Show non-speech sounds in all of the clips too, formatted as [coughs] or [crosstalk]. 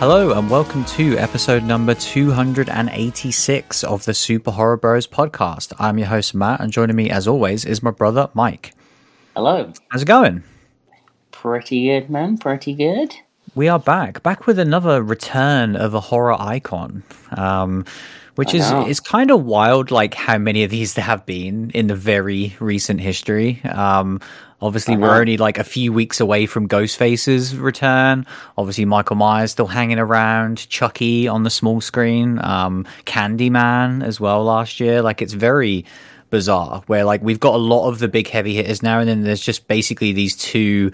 Hello, and welcome to episode number 286 of the Super Horror Bros podcast. I'm your host, Matt, and joining me, as always, is my brother, Mike. Hello. How's it going? Pretty good, man. Pretty good. We are back, back with another return of a horror icon. Um, which I is know. is kind of wild, like how many of these there have been in the very recent history. Um, obviously, we're only like a few weeks away from Ghostface's return. Obviously, Michael Myers still hanging around. Chucky on the small screen. Um, Candyman as well last year. Like it's very bizarre where like we've got a lot of the big heavy hitters now, and then there's just basically these two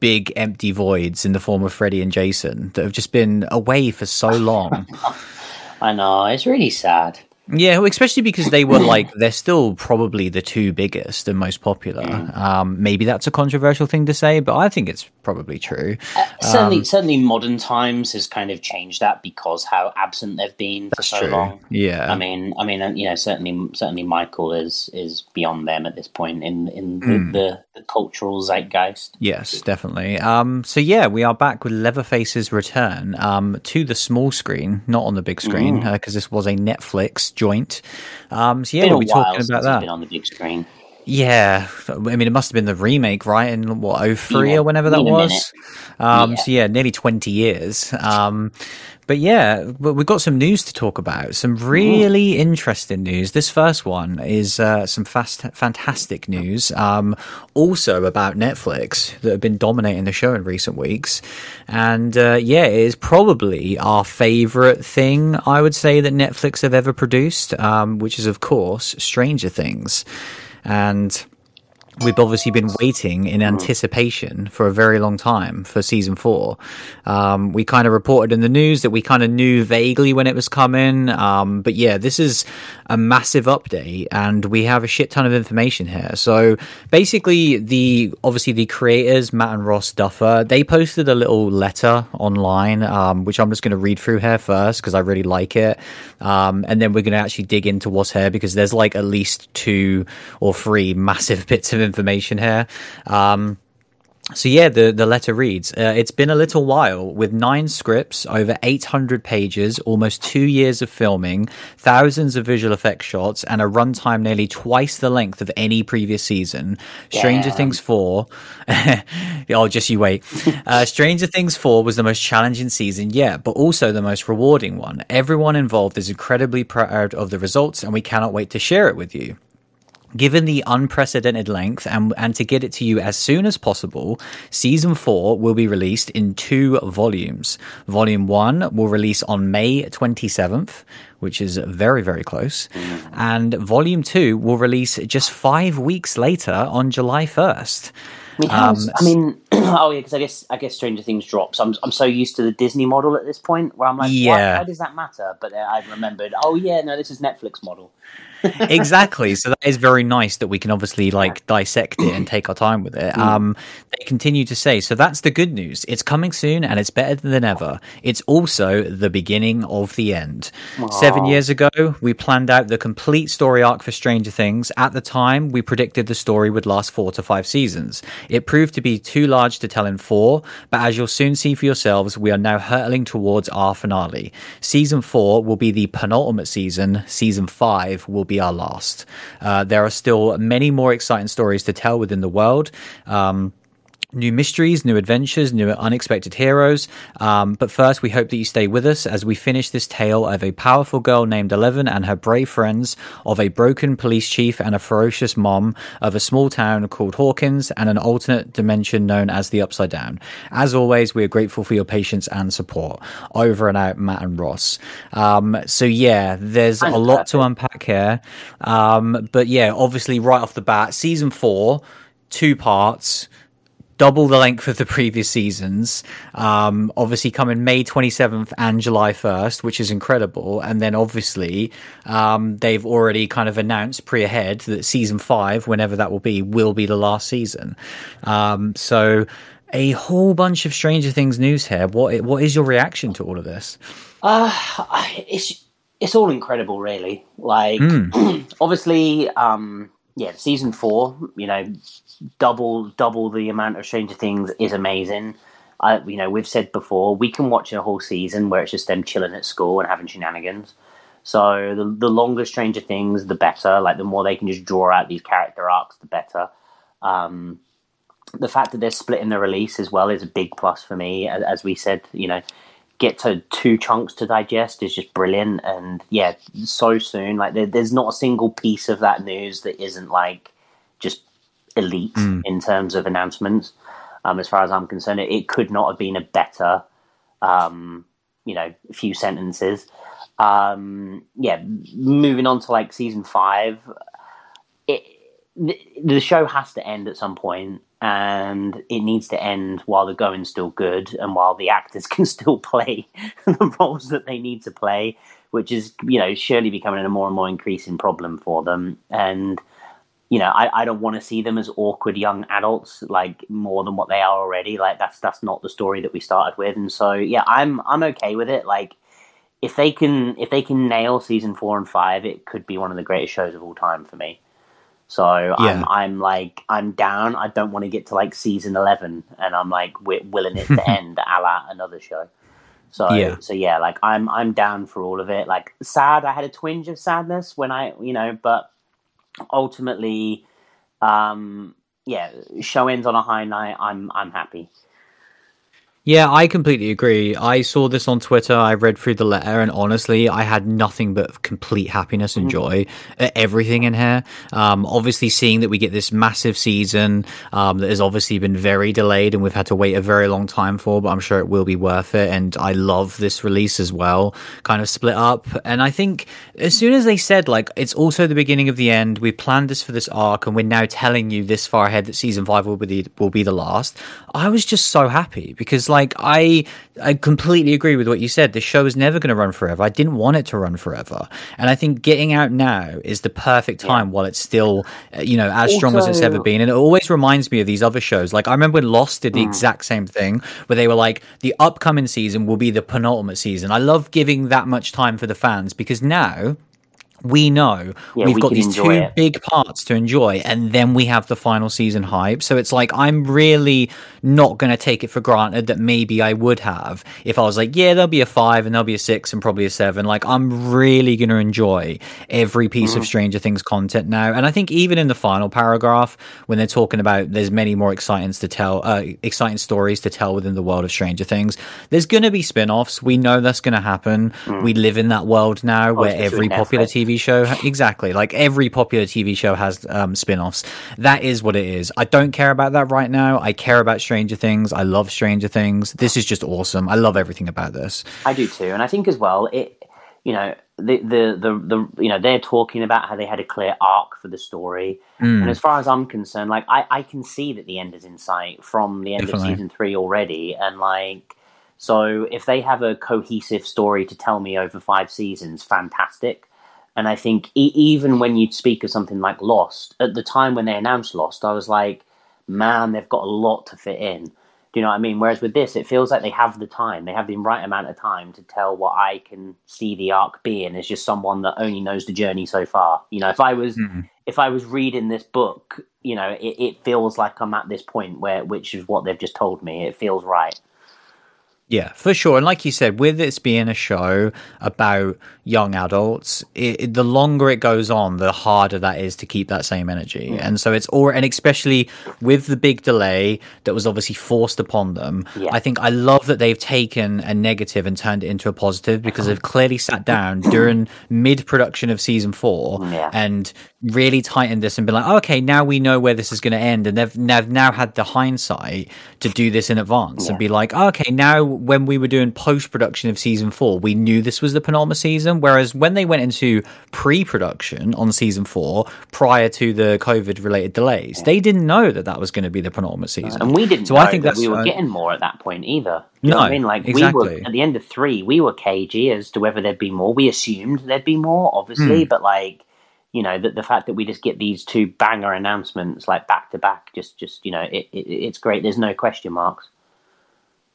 big empty voids in the form of Freddy and Jason that have just been away for so long. [laughs] I know. It's really sad. Yeah, especially because they were like [clears throat] they're still probably the two biggest and most popular. Um, maybe that's a controversial thing to say, but I think it's probably true. Certainly, Um, certainly, modern times has kind of changed that because how absent they've been for so long. Yeah, I mean, I mean, uh, you know, certainly, certainly, Michael is is beyond them at this point in in the, Mm. the, the cultural zeitgeist. Yes, definitely. Um, so yeah, we are back with Leatherface's return um, to the small screen, not on the big screen, because this was a Netflix joint. Um, so yeah, Been we'll be talking about that. been on the big screen. Yeah, I mean, it must have been the remake, right? In what, 03 Been a- or whenever that was? Um, Yeah. So, yeah, nearly 20 years. Um, but yeah, but we've got some news to talk about. Some really interesting news. This first one is uh, some fast, fantastic news. Um, also about Netflix that have been dominating the show in recent weeks. And uh, yeah, it is probably our favorite thing, I would say, that Netflix have ever produced, um, which is, of course, Stranger Things. And we've obviously been waiting in anticipation for a very long time for season four. Um, we kind of reported in the news that we kind of knew vaguely when it was coming. Um, but yeah, this is a massive update and we have a shit ton of information here. So basically the, obviously the creators, Matt and Ross Duffer, they posted a little letter online, um, which I'm just going to read through here first because I really like it. Um, and then we're going to actually dig into what's here because there's like at least two or three massive [laughs] bits of information here. Um, so yeah, the, the letter reads, uh, it's been a little while with nine scripts, over 800 pages, almost two years of filming, thousands of visual effects shots, and a runtime nearly twice the length of any previous season. Stranger Damn. Things 4, [laughs] oh, just you wait. Uh, [laughs] Stranger Things 4 was the most challenging season yet, but also the most rewarding one. Everyone involved is incredibly proud of the results, and we cannot wait to share it with you. Given the unprecedented length and, and to get it to you as soon as possible, season four will be released in two volumes. Volume one will release on May 27th, which is very, very close. And volume two will release just five weeks later on July 1st. Um, I mean, how's- I mean, oh yeah, because I guess I guess Stranger Things drops. I'm I'm so used to the Disney model at this point where I'm like, Yeah. how does that matter? But I remembered, oh yeah, no, this is Netflix model. [laughs] exactly. So that is very nice that we can obviously like dissect it and take our time with it. Um, they continue to say, so that's the good news. It's coming soon and it's better than ever. It's also the beginning of the end. Seven years ago, we planned out the complete story arc for Stranger Things. At the time, we predicted the story would last four to five seasons. It proved to be too large to tell in four, but as you'll soon see for yourselves, we are now hurtling towards our finale. Season four will be the penultimate season. Season five will be our last. Uh, there are still many more exciting stories to tell within the world. Um, new mysteries, new adventures, new unexpected heroes. Um, but first, we hope that you stay with us as we finish this tale of a powerful girl named Eleven and her brave friends, of a broken police chief and a ferocious mom, of a small town called Hawkins, and an alternate dimension known as the Upside Down. As always, we are grateful for your patience and support. Over and out, Matt and Ross. Um, so yeah, there's a lot to unpack here. Um, but yeah, obviously, right off the bat, season four, two parts double the length of the previous seasons. Um, obviously, coming May 27th and July 1st, which is incredible. And then, obviously, um, they've already kind of announced pre ahead that season five, whenever that will be, will be the last season. Um, so, a whole bunch of Stranger Things news here. What what is your reaction to all of this? Uh, it's it's all incredible, really. Like, Hmm. [clears throat] obviously, um, yeah, season four, you know, double double the amount of Stranger Things is amazing. I, you know, we've said before, we can watch a whole season where it's just them chilling at school and having shenanigans. So the the longer Stranger Things, the better. Like the more they can just draw out these character arcs, the better. Um, the fact that they're splitting the release as well is a big plus for me. As, as, we said, you know, get to two chunks to digest is just brilliant. And yeah, so soon, like there, there's not a single piece of that news that isn't like just elite mm. in terms of announcements. Um, as far as I'm concerned, it, it, could not have been a better, um, you know, few sentences. Um, yeah, moving on to like season five, it, the, the show has to end at some point, and it needs to end while the going's still good and while the actors [laughs] can still play the roles that they need to play, which is you know surely becoming a more and more increasing problem for them. And you know, I, I don't want to see them as awkward young adults, like more than what they are already. Like that's that's not the story that we started with. And so yeah, I'm I'm okay with it. Like if they can if they can nail season four and five, it could be one of the greatest shows of all time for me. So yeah. I'm I'm like I'm down. I don't want to get to like season eleven, and I'm like willing it to [laughs] end a la another show. So yeah. so yeah, like I'm I'm down for all of it. Like sad, I had a twinge of sadness when I you know, but ultimately, um, yeah, show ends on a high night. I'm I'm happy. Yeah, I completely agree. I saw this on Twitter. I read through the letter, and honestly, I had nothing but complete happiness and mm. joy at everything in here. Um, obviously, seeing that we get this massive season um, that has obviously been very delayed and we've had to wait a very long time for, but I'm sure it will be worth it. And I love this release as well, kind of split up. And I think as soon as they said, like, it's also the beginning of the end, we planned this for this arc, and we're now telling you this far ahead that season five will be the, will be the last, I was just so happy because like I I completely agree with what you said. The show is never going to run forever. I didn't want it to run forever, and I think getting out now is the perfect time yeah. while it's still uh, you know as also, strong as it's ever been. And it always reminds me of these other shows. Like I remember when Lost did the mm. exact same thing, where they were like, the upcoming season will be the penultimate season. I love giving that much time for the fans because now we know yeah, we've we got these two it. big parts to enjoy and then we have the final season hype so it's like i'm really not going to take it for granted that maybe i would have if i was like yeah there'll be a five and there'll be a six and probably a seven like i'm really going to enjoy every piece mm-hmm. of stranger things content now and i think even in the final paragraph when they're talking about there's many more exciting to tell uh, exciting stories to tell within the world of stranger things there's going to be spin-offs we know that's going to happen mm. we live in that world now where every popular tv TV show exactly like every popular TV show has um, spin-offs. That is what it is. I don't care about that right now. I care about Stranger Things. I love Stranger Things. This is just awesome. I love everything about this. I do too, and I think as well it you know the, the the the you know they're talking about how they had a clear arc for the story mm. and as far as i'm concerned like i i can see that the end is in sight from the end Definitely. of season three already and like so if they have a cohesive story to tell me over five seasons fantastic and I think e- even when you speak of something like Lost, at the time when they announced Lost, I was like, man, they've got a lot to fit in. Do you know what I mean? Whereas with this, it feels like they have the time. They have the right amount of time to tell what I can see the arc being as just someone that only knows the journey so far. You know, if I was mm-hmm. if I was reading this book, you know, it, it feels like I'm at this point where which is what they've just told me. It feels right. Yeah, for sure. And like you said, with this being a show about young adults, it, it, the longer it goes on, the harder that is to keep that same energy. Mm. And so it's all, and especially with the big delay that was obviously forced upon them, yeah. I think I love that they've taken a negative and turned it into a positive because they've clearly sat down during mid production of season four yeah. and really tightened this and been like, oh, okay, now we know where this is going to end. And they've, they've now had the hindsight to do this in advance yeah. and be like, oh, okay, now when we were doing post production of season four, we knew this was the penultimate season. Whereas when they went into pre production on season four, prior to the COVID related delays, yeah. they didn't know that that was going to be the penultimate season. And we didn't so I think that we were uh, getting more at that point either. You no, know what I mean? Like exactly. we were at the end of three, we were cagey as to whether there'd be more. We assumed there'd be more, obviously, hmm. but like you know, that the fact that we just get these two banger announcements like back to back, just just you know, it, it, it's great. There's no question marks.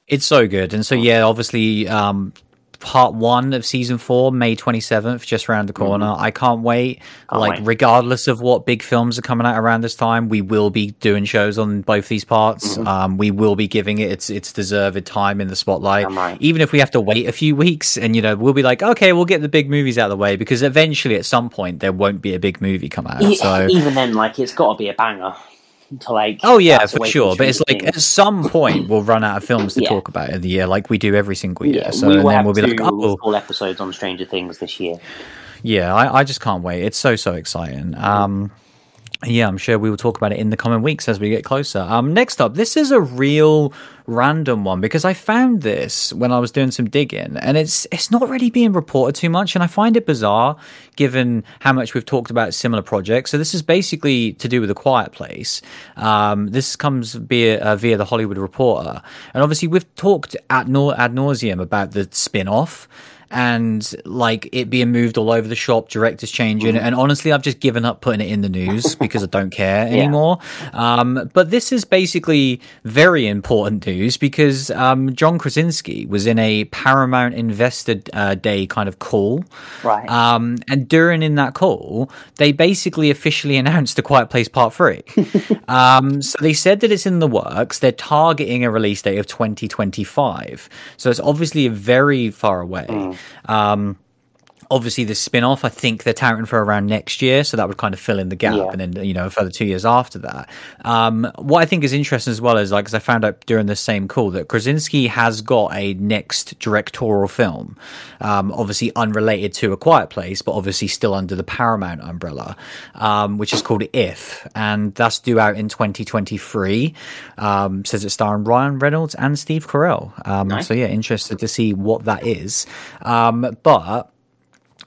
It's so good, and so yeah, obviously, um, part one of season four, May 27th, just around the corner. Mm-hmm. I can't wait. Can't like, wait. regardless of what big films are coming out around this time, we will be doing shows on both these parts. Mm-hmm. Um, we will be giving it its its deserved time in the spotlight. Even if we have to wait a few weeks and, you know, we'll be like, okay, we'll get the big movies out of the way because eventually at some point there won't be a big movie come out. So even then, like, it's got to be a banger to like. Oh yeah, for sure. But it's like at some point we'll run out of films to yeah. talk about in the year, like we do every single year. Yeah, so we and then we'll be like, oh, full episodes on Stranger Things this year. Yeah, I, I just can't wait. It's so so exciting. Um, yeah, I'm sure we will talk about it in the coming weeks as we get closer. Um, next up, this is a real random one because I found this when I was doing some digging, and it's it's not really being reported too much, and I find it bizarre given how much we've talked about similar projects. So this is basically to do with a Quiet Place. Um, this comes via uh, via the Hollywood Reporter, and obviously we've talked at no- ad nauseum about the spin off and like it being moved all over the shop, directors changing. Mm. And honestly, I've just given up putting it in the news [laughs] because I don't care yeah. anymore. Um, but this is basically very important news because um, John Krasinski was in a Paramount Investor uh, Day kind of call. Right. Um, and during in that call, they basically officially [laughs] announced A Quiet Place Part 3. [laughs] Um, so they said that it's in the works. They're targeting a release date of 2025. So it's obviously very far away. Mm. Um, obviously the spin-off i think they're touting for around next year so that would kind of fill in the gap yeah. and then you know a further two years after that um, what i think is interesting as well is like because i found out during the same call that krasinski has got a next directorial film um, obviously unrelated to a quiet place but obviously still under the paramount umbrella um, which is called if and that's due out in 2023 um, says it's starring ryan reynolds and steve carell um, nice. so yeah interested to see what that is um, but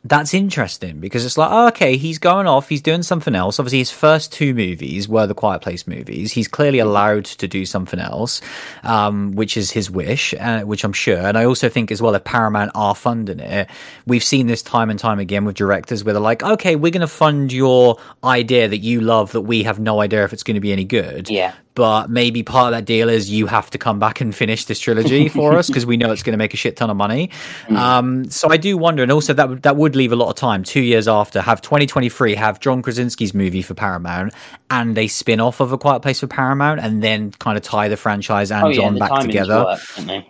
that's interesting because it's like, oh, okay, he's going off, he's doing something else. Obviously, his first two movies were the Quiet Place movies. He's clearly allowed to do something else, um, which is his wish, uh, which I'm sure. And I also think as well, if Paramount are funding it, we've seen this time and time again with directors where they're like, okay, we're going to fund your idea that you love that we have no idea if it's going to be any good. Yeah but maybe part of that deal is you have to come back and finish this trilogy [laughs] for us because we know it's going to make a shit ton of money. Mm. Um, so I do wonder, and also that that would leave a lot of time. Two years after, have 2023 have John Krasinski's movie for Paramount and a spin off of A Quiet Place for Paramount, and then kind of tie the franchise and oh, John yeah, back together. Work,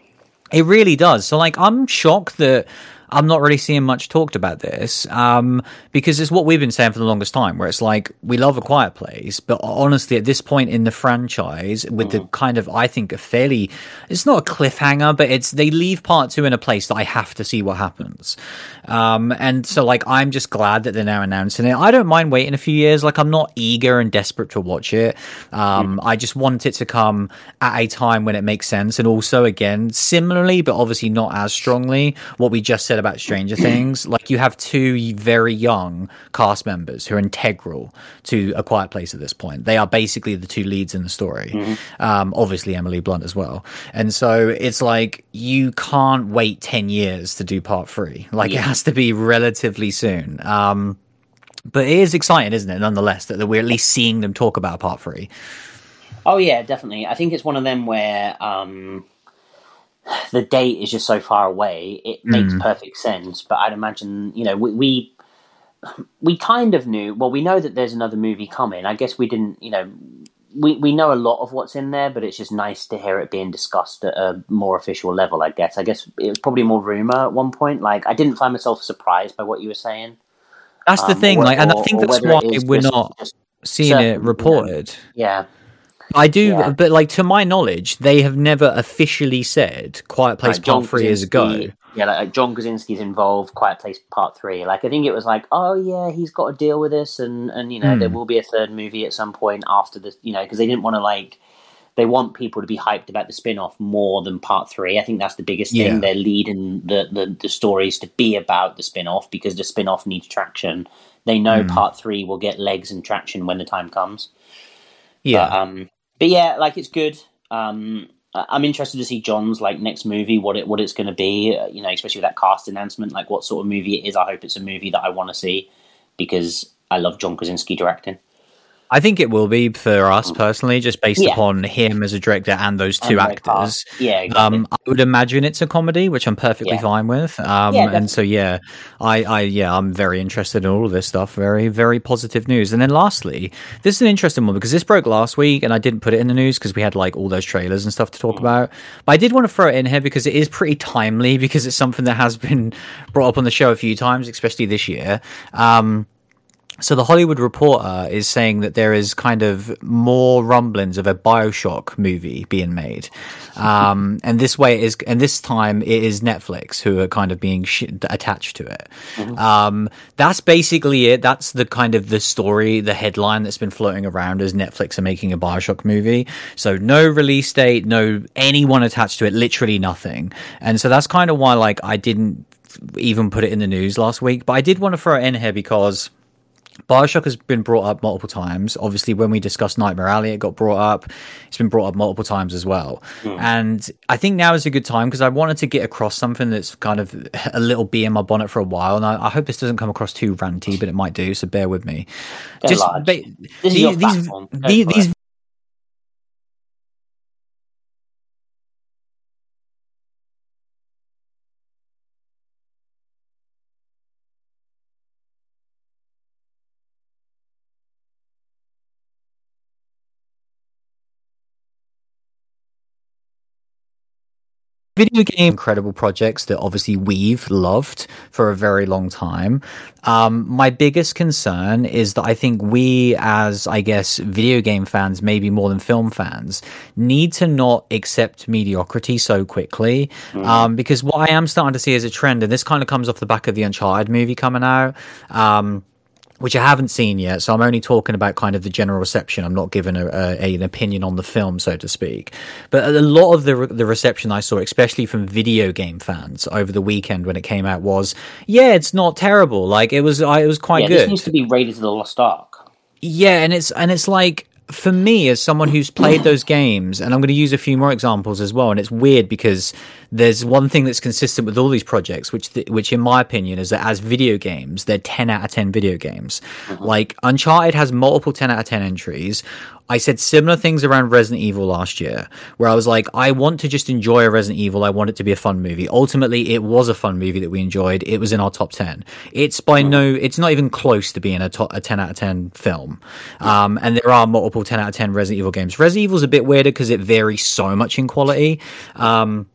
it really does. So like, I'm shocked that I'm not really seeing much talked about this um, because it's what we've been saying for the longest time, where it's like we love a quiet place, but honestly, at this point in the franchise, with mm. the kind of I think a fairly, it's not a cliffhanger, but it's they leave part two in a place that I have to see what happens, um, and so like I'm just glad that they're now announcing it. I don't mind waiting a few years. Like I'm not eager and desperate to watch it. Um, mm. I just want it to come at a time when it makes sense, and also again similarly, but obviously not as strongly, what we just said about Stranger Things. Like you have two very young cast members who are integral to A Quiet Place at this point. They are basically the two leads in the story. Mm-hmm. Um, obviously Emily Blunt as well. And so it's like you can't wait ten years to do part three. Like yeah. it has to be relatively soon. Um, but it is exciting, isn't it? Nonetheless, that, that we're at least seeing them talk about part three. Oh yeah, definitely. I think it's one of them where um, the date is just so far away. It makes mm. perfect sense. But I'd imagine, you know, we, we we kind of knew. Well, we know that there's another movie coming. I guess we didn't, you know, we, we know a lot of what's in there, but it's just nice to hear it being discussed at a more official level. I guess. I guess it was probably more rumor at one point. Like I didn't find myself surprised by what you were saying. That's the um, thing. Or, like, and I think that's why we're just, not just seeing it reported. yeah. I do, yeah. but like to my knowledge, they have never officially said Quiet Place like Part Three is a go. Yeah, like, John Krasinski's involved. Quiet Place Part Three. Like I think it was like, oh yeah, he's got to deal with this, and and you know there hmm. will be a third movie at some point after this. You know, because they didn't want to like they want people to be hyped about the spin-off more than part three. I think that's the biggest thing. Yeah. They're leading the, the, the stories to be about the spin-off because the spin-off needs traction. They know mm. part three will get legs and traction when the time comes. Yeah. But, um, but yeah, like it's good. Um, I'm interested to see John's like next movie, what it what it's going to be. Uh, you know, especially with that cast announcement, like what sort of movie it is. I hope it's a movie that I want to see because I love John Krasinski directing. I think it will be for us personally, just based Yeah. upon him as a director and those two And actors. Yeah, exactly. Um, I would imagine it's a comedy, which I'm perfectly Yeah. fine with. Um, Yeah, and so yeah, I, I, yeah, I'm very interested in all of this stuff. Very, very positive news. And then lastly, this is an interesting one because this broke last week, and I didn't put it in the news because we had like all those trailers and stuff to Mm. talk about. But I did want to throw it in here because it is pretty timely [laughs] because it's something that has been brought up on the show a few times, especially this year. Um, so the Hollywood Reporter is saying that there is kind of more rumblings of a Bioshock movie being made, um, [laughs] and this way it is, and this time it is Netflix who are kind of being sh- attached to it. Um, that's basically it. That's the kind of the story, the headline that's been floating around as Netflix are making a Bioshock movie. So no release date, no anyone attached to it, literally nothing. And so that's kind of why like I didn't even put it in the news last week, but I did want to throw it in here because. Bioshock has been brought up multiple times. Obviously, when we discussed Nightmare Alley, it got brought up. It's been brought up multiple times as well. Hmm. And I think now is a good time because I wanted to get across something that's kind of a little bee in my bonnet for a while. And I, I hope this doesn't come across too ranty, but it might do. So bear with me. Go large. ba- This is these, platform. Go the- for these video game incredible projects that obviously we've loved for a very long time. Um, my biggest concern is that I think we, as I guess, video game fans, maybe more than film fans, need to not accept mediocrity so quickly. Um, because what I am starting to see as a trend, and this kind of comes off the back of the Uncharted movie coming out. Um, which I haven't seen yet. So I'm only talking about kind of the general reception. I'm not giving a, a, an opinion on the film, so to speak. But a lot of the re- the reception I saw, especially from video game fans over the weekend when it came out, was yeah, it's not terrible. Like it was, I, it was quite Yeah, good. this needs to be Raiders of the Lost Ark. Yeah, and it's and it's like for me as someone who's played those games, and I'm going to use a few more examples as well. And it's weird because there's one thing that's consistent with all these projects, which th- which in my opinion is that as video games, they're 10 out of 10 video games. Uh-huh. Like Uncharted has multiple 10 out of 10 entries. I said similar things around Resident Evil last year, where I was like, I want to just enjoy a Resident Evil. I want it to be a fun movie. Ultimately, it was a fun movie that we enjoyed. It was in our top 10. It's by no, it's not even close to being a, top, a 10 out of 10 film. Um, and there are multiple 10 out of 10 Resident Evil games. Resident Evil's a bit weirder because it varies so much in quality. Um,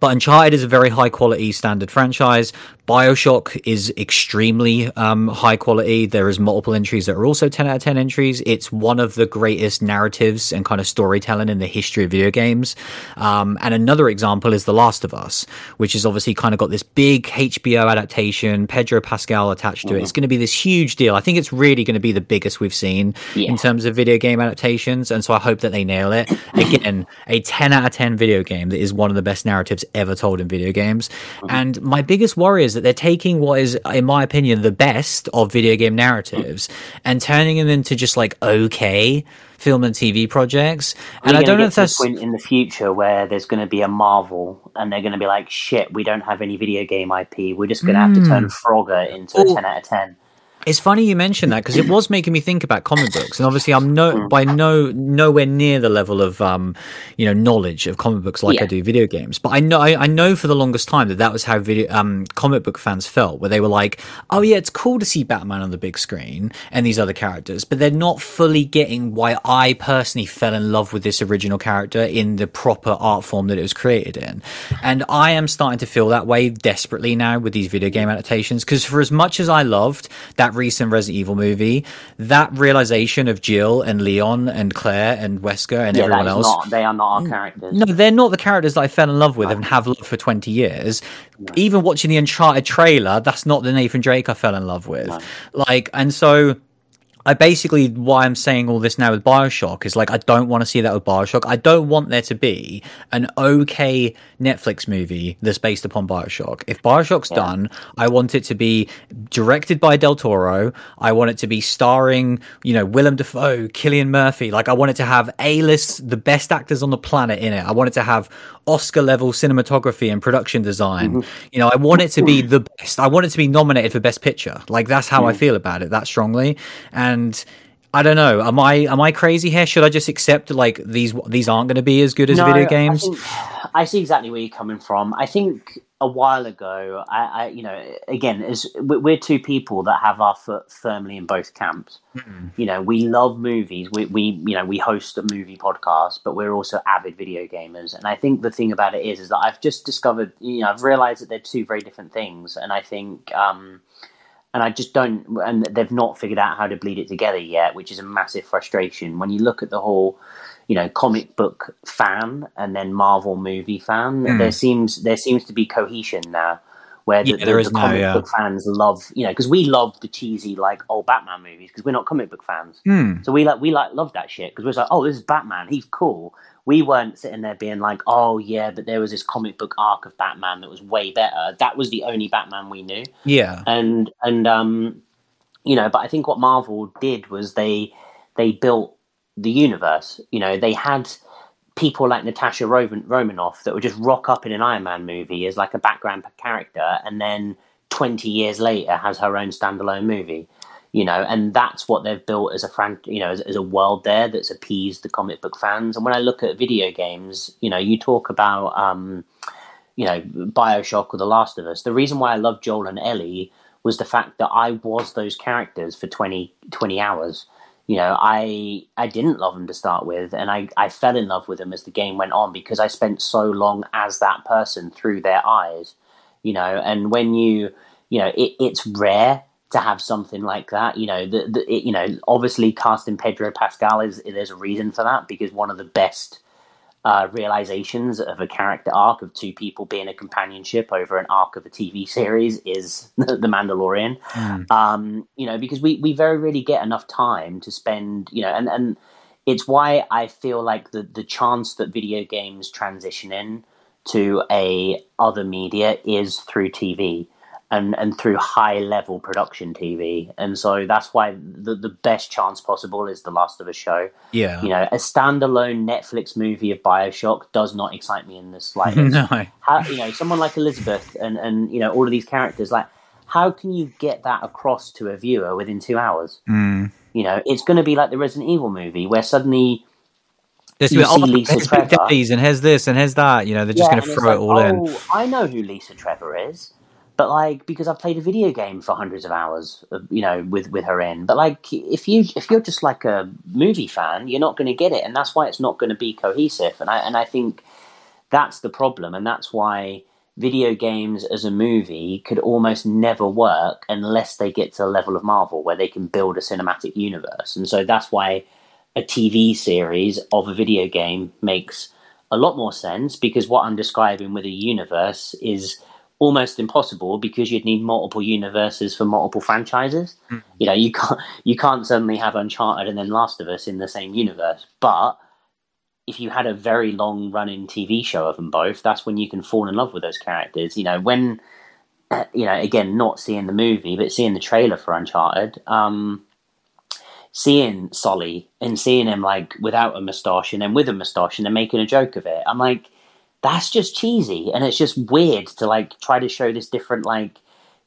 but Uncharted is a very high quality standard franchise. Bioshock is extremely um, high quality. There is multiple entries that are also 10 out of 10 entries. It's one of the greatest narratives and kind of storytelling in the history of video games. Um, and another example is The Last of Us, which has obviously kind of got this big HBO adaptation, Pedro Pascal attached to it. It's going to be this huge deal. I think it's really going to be the biggest we've seen Yeah. in terms of video game adaptations. And so I hope that they nail it. [coughs] Again, a 10 out of 10 video game that is one of the best narratives ever told in video games. And my biggest worry is that they're taking what is, in my opinion, the best of video game narratives and turning them into just like okay film and TV projects. And I don't know if that's. point in the future where there's going to be a Marvel, and they're going to be like, "Shit, we don't have any video game IP. We're just going to have to hmm. turn Frogger into a ten out of 10. It's funny you mentioned that because it was making me think about comic books, and obviously I'm no by no nowhere near the level of um you know knowledge of comic books like I do video games. But I know I, I know for the longest time that that was how video um comic book fans felt, where they were like, oh yeah, it's cool to see Batman on the big screen and these other characters, but they're not fully getting why I personally fell in love with this original character in the proper art form that it was created in, and I am starting to feel that way desperately now with these video game adaptations because for as much as I loved that recent Resident Evil movie, that realization of Jill and Leon and Claire and Wesker and Yeah, everyone else. not. They are not our mm. characters. No, they're not the characters that I fell in love with and have loved for 20 years. Even watching the Uncharted trailer, that's not the Nathan Drake I fell in love with. Like, and so I basically, why I'm saying all this now with Bioshock is like, I don't want to see that with Bioshock. I don't want there to be an okay Netflix movie that's based upon Bioshock. If Bioshock's done, I want it to be directed by Del Toro. I want it to be starring, you know, Willem Dafoe, Cillian Murphy. Like, I want it to have A-list, the best actors on the planet in it. I want it to have Oscar level cinematography and production design. Mm-hmm. You know, I want it to be the best. I want it to be nominated for Best Picture. Like, that's how I mm. feel about it that strongly. And I don't know. Am I am I crazy here? Should I just accept like these these aren't going to be as good as No, video I games? think- I see exactly where you're coming from. I think a while ago, I, I you know, again, as we- we're two people that have our foot firmly in both camps. You know, we love movies. We, we, you know, we host a movie podcast, but we're also avid video gamers. And I think the thing about it is, is that I've just discovered, you know, I've realized that they're two very different things. And I think, um, and I just don't, and they've not figured out how to bleed it together yet, which is a massive frustration. When you look at the whole, you know, comic book fan and then Marvel movie fan, Hmm. there seems there seems to be cohesion now, where the, Yeah, the, there the comic yeah. book fans love, you know, because we love the cheesy like old Batman movies because we're not comic book fans. Hmm. So we like we like love that shit because we're like, oh, this is Batman. He's cool. We weren't sitting there being like, oh yeah, but there was this comic book arc of Batman that was way better. That was the only Batman we knew Yeah. and and um you know but i think what marvel did was they they built the universe you know they had people like natasha Roman, romanoff that would just rock up in an iron man movie as like a background character and then 20 years later has her own standalone movie you know and that's what they've built as a fran- you know as, as a world there that's appeased the comic book fans and when i look at video games you know you talk about um you know, Bioshock or The Last of Us. The reason why I love Joel and Ellie was the fact that I was those characters for 20, 20 hours. You know, I I didn't love them to start with, and I, I fell in love with them as the game went on because I spent so long as that person through their eyes. You know, and when you you know, it, it's rare to have something like that. You know, the, the it, you know, obviously casting Pedro Pascal is there's a reason for that because one of the best uh, realizations of a character arc of two people being a companionship over an arc of a TV [laughs] series is [laughs] The Mandalorian. Mm. Um, you know, because we, we very rarely get enough time to spend, you know, and, and it's why I feel like the, the chance that video games transition in to a other media is through TV and, and through high level production TV. And so that's why the, the best chance possible is The Last of Us show. Yeah. You know, a standalone Netflix movie of Bioshock does not excite me in the [laughs] slightest. no. How, you know, someone like Elizabeth and, and, you know, all of these characters, like, how can you get that across to a viewer within two hours? Mm. You know, it's going to be like the Resident Evil movie where suddenly There's You been, oh, see Lisa Trevor. And here's this and here's that. You know, they're just Yeah, going to throw it like, all in. oh, I know who Lisa Trevor is, but like because I've played a video game for hundreds of hours, uh, you know, with with her in. But like, if you if you're just like a movie fan, you're not going to get it, and that's why it's not going to be cohesive. And I and I think that's the problem, and that's why video games as a movie could almost never work unless they get to the level of Marvel where they can build a cinematic universe. And so that's why a TV series of a video game makes a lot more sense because what I'm describing with a universe is almost impossible because you'd need multiple universes for multiple franchises. You know, you can't you can't suddenly have Uncharted and then Last of Us in the same universe. But if you had a very long running TV show of them both, that's when you can fall in love with those characters. You know, when [clears throat] you know, again, not seeing the movie, but seeing the trailer for Uncharted, um, seeing Sully and seeing him like without a moustache and then with a moustache and then making a joke of it. I'm like, that's just cheesy and it's just weird to like try to show this different like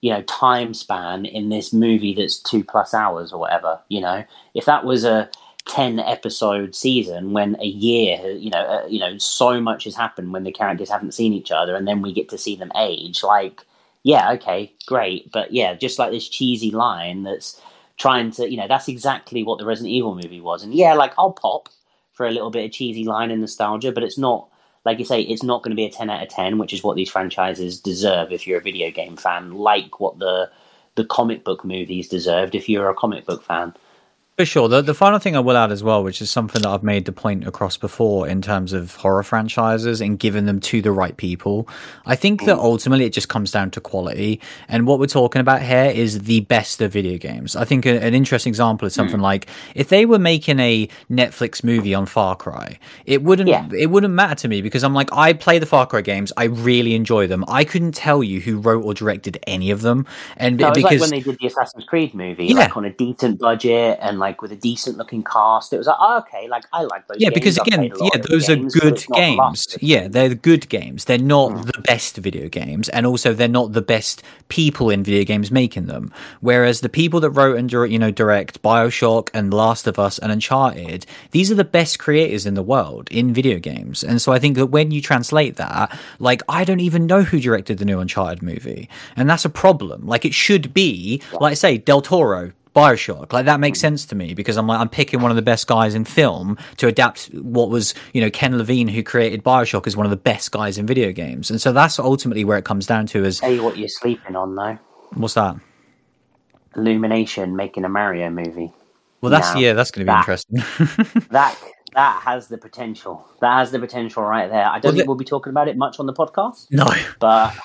you know time span in this movie that's two plus hours or whatever. You know, if that was a 10 episode season when a year you know uh, you know so much has happened when the characters haven't seen each other and then we get to see them age like yeah okay great but yeah just like this cheesy line that's trying to you know that's exactly what the resident evil movie was and yeah like i'll pop for a little bit of cheesy line and nostalgia but it's not like you say it's not going to be a 10 out of 10 which is what these franchises deserve if you're a video game fan like what the the comic book movies deserved if you're a comic book fan For sure. The, the final thing I will add as well, which is something that I've made the point across before in terms of horror franchises and giving them to the right people. I think that mm. ultimately it just comes down to quality. And what we're talking about here is the best of video games. I think a, an interesting example is hmm. something like if they were making a Netflix movie on Far Cry, it wouldn't Yeah. it wouldn't matter to me because I'm like I play the Far Cry games, I really enjoy them. I couldn't tell you who wrote or directed any of them, and No, it was because like when they did the Assassin's Creed movie, Yeah. like on a decent budget and like with a decent looking cast. It was like, oh, okay, like I like those. Yeah, games. because again, played a lot yeah, those are games, good it's not The Last games. Yeah, they're good games. They're not Mm. the best video games, and also they're not the best people in video games making them. Whereas the people that wrote and you know direct Bioshock and Last of Us and Uncharted, these are the best creators in the world in video games. And so I think that when you translate that, like I don't even know who directed the new Uncharted movie, and that's a problem. Like it should be, like I say, Del Toro. Bioshock, like that makes hmm. sense to me because I'm like I'm picking one of the best guys in film to adapt what was you know Ken Levine who created Bioshock is one of the best guys in video games, and so that's ultimately where it comes down to is Tell you what, you're sleeping on though. what's that? Illumination making a Mario movie. Well, that's Now, yeah, that's going to be that- interesting. [laughs] That that has the potential. That has the potential right there. I don't Well, think we'll be talking about it much on the podcast, no, but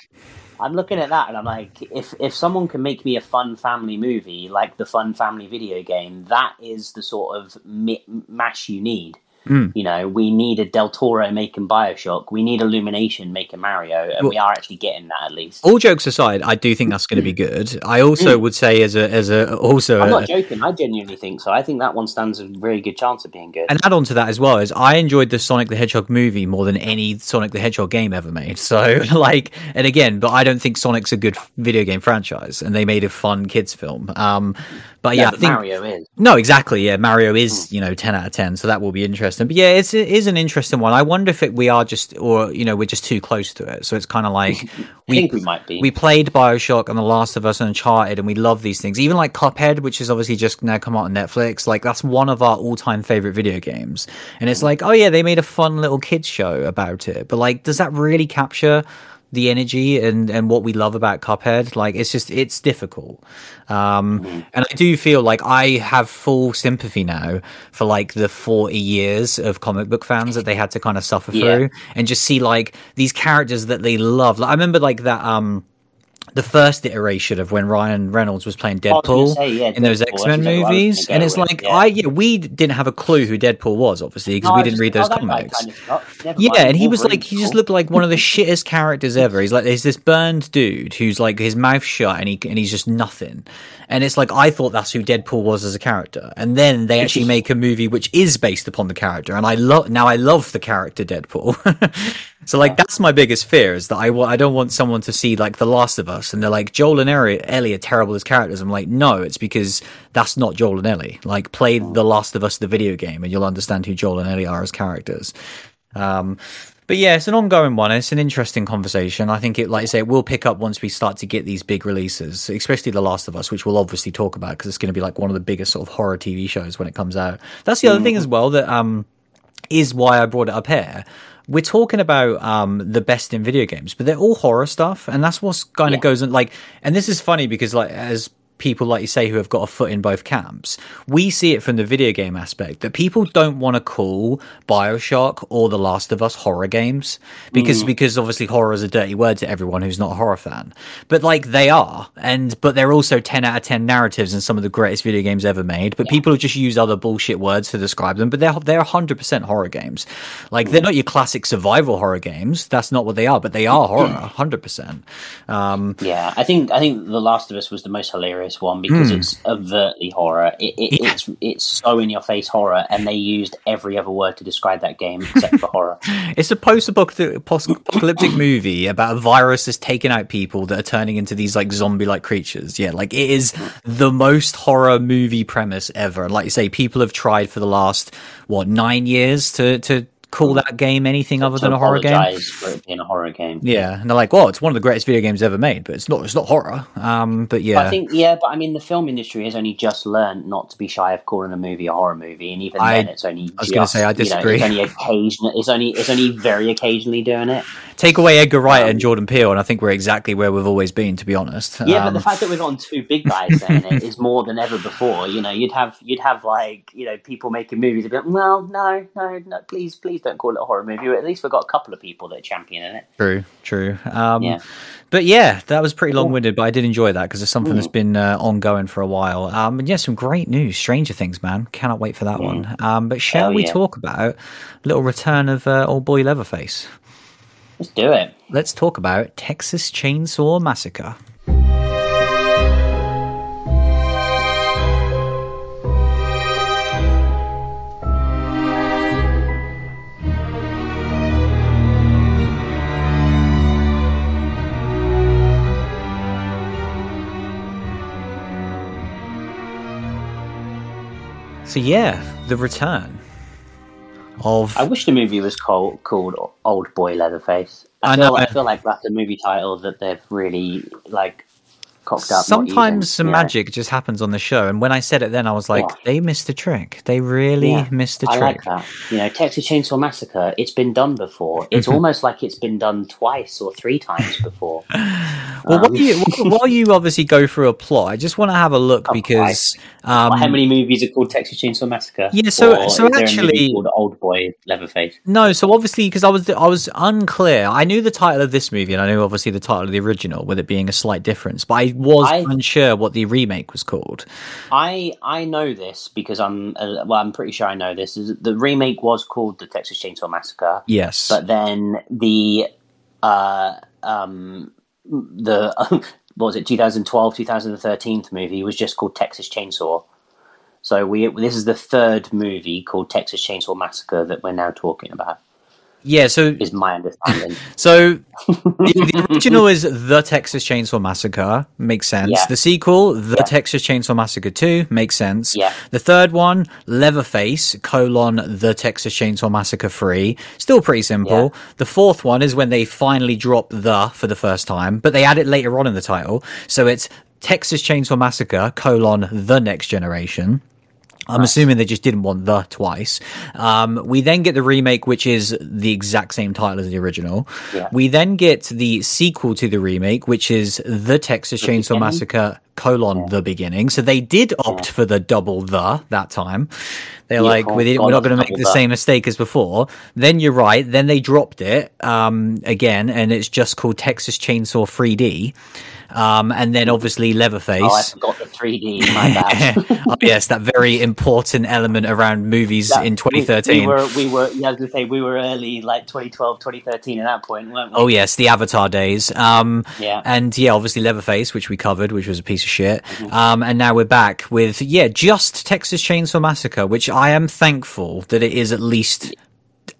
I'm looking at that and I'm like, if if someone can make me a fun family movie like the Fun Family video game, that is the sort of mi- mash you need. Mm. You know, we need a Del Toro making Bioshock. We need Illumination making Mario, and Well- we are actually getting that at least. all jokes aside, I do think that's going to be good. I also would say as a as a also Mm. I'm a, not joking. I genuinely think so. I think that one stands a very good chance of being good. And add on to that as well is I enjoyed the Sonic the Hedgehog movie more than any Sonic the Hedgehog game ever made. [laughs] So like, and again, but I don't think Sonic's a good video game franchise, and they made a fun kids film. Um, but No, yeah, I think Mario is. No, exactly. Yeah, Mario is you know ten out of ten, so that will be interesting. But yeah, it's it is an interesting one. I wonder if it, we are just or you know we're just too close to it. So it's kind of like [laughs] I we think we might be. we played Bioshock and The Last of Us and Uncharted, and we love these things. Even like Cuphead, which is obviously just now come out on Netflix. Like that's one of our all time favorite video games. And it's mm. like, oh yeah, they made a fun little kids show about it. But like, does that really capture? The energy and and what we love about Cuphead like it's just it's difficult. Um and I do feel like I have full sympathy now for like the 40 years of comic book fans that they had to kind of suffer Yeah. through and just see like these characters that they love like I remember like that um the first iteration of when Ryan Reynolds was playing Deadpool say, yeah, in those X Men that's exactly what I was movies, and it's with, like yeah. I yeah we didn't have a clue who Deadpool was obviously because No, we didn't just- read those oh, comics. kind of Yeah, mind, and he was like, he just looked like one of the [laughs] shittest characters ever. He's like, there's this burned dude who's like his mouth shut and he and he's just nothing. And it's like I thought that's who Deadpool was as a character, and then they actually make a movie which is based upon the character, and I love now I love the character Deadpool. [laughs] so like that's my biggest fear is that I I don't want someone to see like The Last of Us and they're like Joel and Ellie, Ellie are terrible as characters. I'm like, no, it's because that's not Joel and Ellie. Like play The Last of Us the video game, and you'll understand who Joel and Ellie are as characters. Um, but yeah, it's an ongoing one. It's an interesting conversation. I think it, like I say, it will pick up once we start to get these big releases, especially The Last of Us, which we'll obviously talk about because it's going to be like one of the biggest sort of horror TV shows when it comes out. That's the other thing as well that um is why I brought it up here. We're talking about um, the best in video games, but they're all horror stuff, and that's what's kind of Yeah. goes in like. And this is funny because like as people like you say who have got a foot in both camps, we see it from the video game aspect that people don't want to call Bioshock or The Last of Us horror games because because obviously horror is a dirty word to everyone who's not a horror fan. But like they are, and but they're also ten out of ten narratives and some of the greatest video games ever made. But people just use other bullshit words to describe them. But they're they're hundred percent horror games. Like they're not your classic survival horror games. That's not what they are. But they are horror, hundred percent. Um, Yeah, I think I think The Last of Us was the most hilarious one because hmm. it's overtly horror. It, it. Yeah. It's it's so in your face horror, and they used every other word to describe that game except for horror. [laughs] It's a post-apocalyptic post-apocalyptic movie about a virus that's taken out people that are turning into these like zombie-like creatures. Yeah, like it is the most horror movie premise ever. And like you say, people have tried for the last what nine years to to call that game anything other than a horror game. for it being a horror game. Yeah, and they're like, "Well, it's one of the greatest video games ever made, but it's not. It's not horror." Um, but yeah, I think yeah, but I mean the film industry has only just learned not to be shy of calling a movie a horror movie, and even I- then it's only. I was gonna say, I disagree. You know, it's only occasional. It's only it's only very occasionally doing it. take away Edgar Wright and Jordan Peele, and I think we're exactly where we've always been, to be honest. Yeah, but Um, the fact that we've gotten two big guys saying it is more than ever before. You know, you'd have you'd have like you know people making movies a bit. Well, no, no, no, please, please don't call it a horror movie. At least we've got a couple of people that are championing it. True, true. Um, Yeah. But yeah, that was pretty long winded, but I did enjoy that because it's something Mm. that's been uh, ongoing for a while. Um, and yeah, some great news. Stranger Things, man. Cannot wait for that one. Um, but shall Hell we yeah. talk about little return of uh, old boy Leatherface? Let's do it. Let's talk about Texas Chainsaw Massacre. So yeah, the return of I wish the movie was called called Old Boy Leatherface. I, I feel, know. I feel like that's a movie title that they've really like cocked up. sometimes some Yeah. magic just happens on the show. And when I said it then, I was like, Yeah. they missed the trick. They really Yeah, missed a I trick. like that. You know, Texas Chainsaw Massacre. It's been done before. It's Mm-hmm. almost like it's been done twice or three times before. [laughs] Well, while Um, you [laughs] while- you obviously go through a plot, I just want to have a look Oh, because um, How many movies are called Texas Chainsaw Massacre? Yeah, so- so is there a actually- called Old Boy Leatherface. no, so obviously because I was I was unclear. I knew the title of this movie, and I knew obviously the title of the original, with it being a slight difference. But I was I- unsure what the remake was called. I I know this because I'm uh, well. I'm pretty sure I know this. Is the remake was called the Texas Chainsaw Massacre, Yes, but then the uh um the [laughs] what was it 2012 2013 movie was just called Texas Chainsaw. So we this is the third movie called Texas Chainsaw Massacre that we're now talking about. Yeah. So Is my understanding. [laughs] So the, the original is The Texas Chainsaw Massacre, makes sense. Yeah. The sequel, The Yeah. Texas Chainsaw Massacre 2, makes sense. Yeah. The third one, Leatherface, colon, The Texas Chainsaw Massacre 3, still pretty simple. The fourth one is when they finally drop the for the first time, but they add it later on in the title. So it's Texas Chainsaw Massacre, colon, The Next Generation. I'm assuming they just didn't want the twice. Um, we then get the remake, which is the exact same title as the original. Yeah. We then get the sequel to the remake, which is the Texas Chainsaw Beginning? Massacre colon the beginning. So they did opt for the double the that time. They're Yeah, like, we we're not going to make the the. same mistake as before. Then you're right. Then they dropped it um, again, and it's just called Texas Chainsaw 3D. Um, and then obviously Leatherface. oh, I forgot the 3D. My [laughs] bad. oh, yes, that very important element around movies That- in we- 2013. We, were, we were, yeah, I was to say, we were early, like 2012, 2013 at that point, weren't we? Oh yes, the Avatar days. Um, Yeah. and yeah, obviously Leatherface, which we covered, which was a piece of shit. Mm-hmm. Um, and now we're back with yeah, just Texas Chainsaw Massacre, which I am thankful that it is at least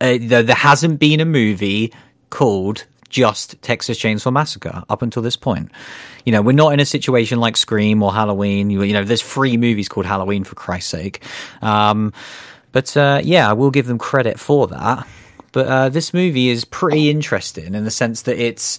uh, there, there hasn't been a movie called just Texas Chainsaw Massacre up until this point. You know, we're not in a situation like Scream or Halloween. You, you know, there's three movies called Halloween for Christ's sake. Um, but uh, yeah, I will give them credit for that. But uh, this movie is pretty interesting in the sense that it's.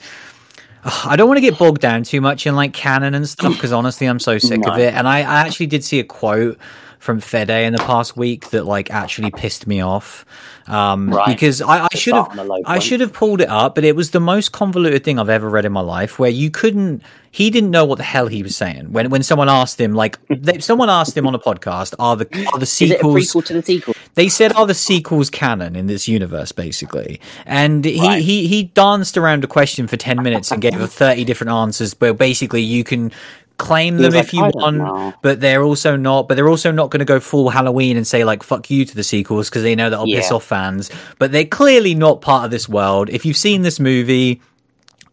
I don't want to get bogged down too much in like canon and stuff because honestly, I'm so sick of it. And I, I actually did see a quote from Fede in the past week that like actually pissed me off. Um, Right. because I, I should have, on a low I should have pulled it up, but it was the most convoluted thing I've ever read in my life. Where you couldn't, he didn't know what the hell he was saying when when someone asked him, like, [laughs] they, someone asked him on a podcast, are the are the Is it a sequels? prequel to the sequel? they said are the sequels canon in this universe basically and he, Right. he he danced around a question for 10 minutes and gave 30 different answers where basically you can claim them was if you want know." but they're also not but they're also not going to go full halloween and say like fuck you to the sequels because they know that'll piss off fans but they're clearly not part of this world if you've seen this movie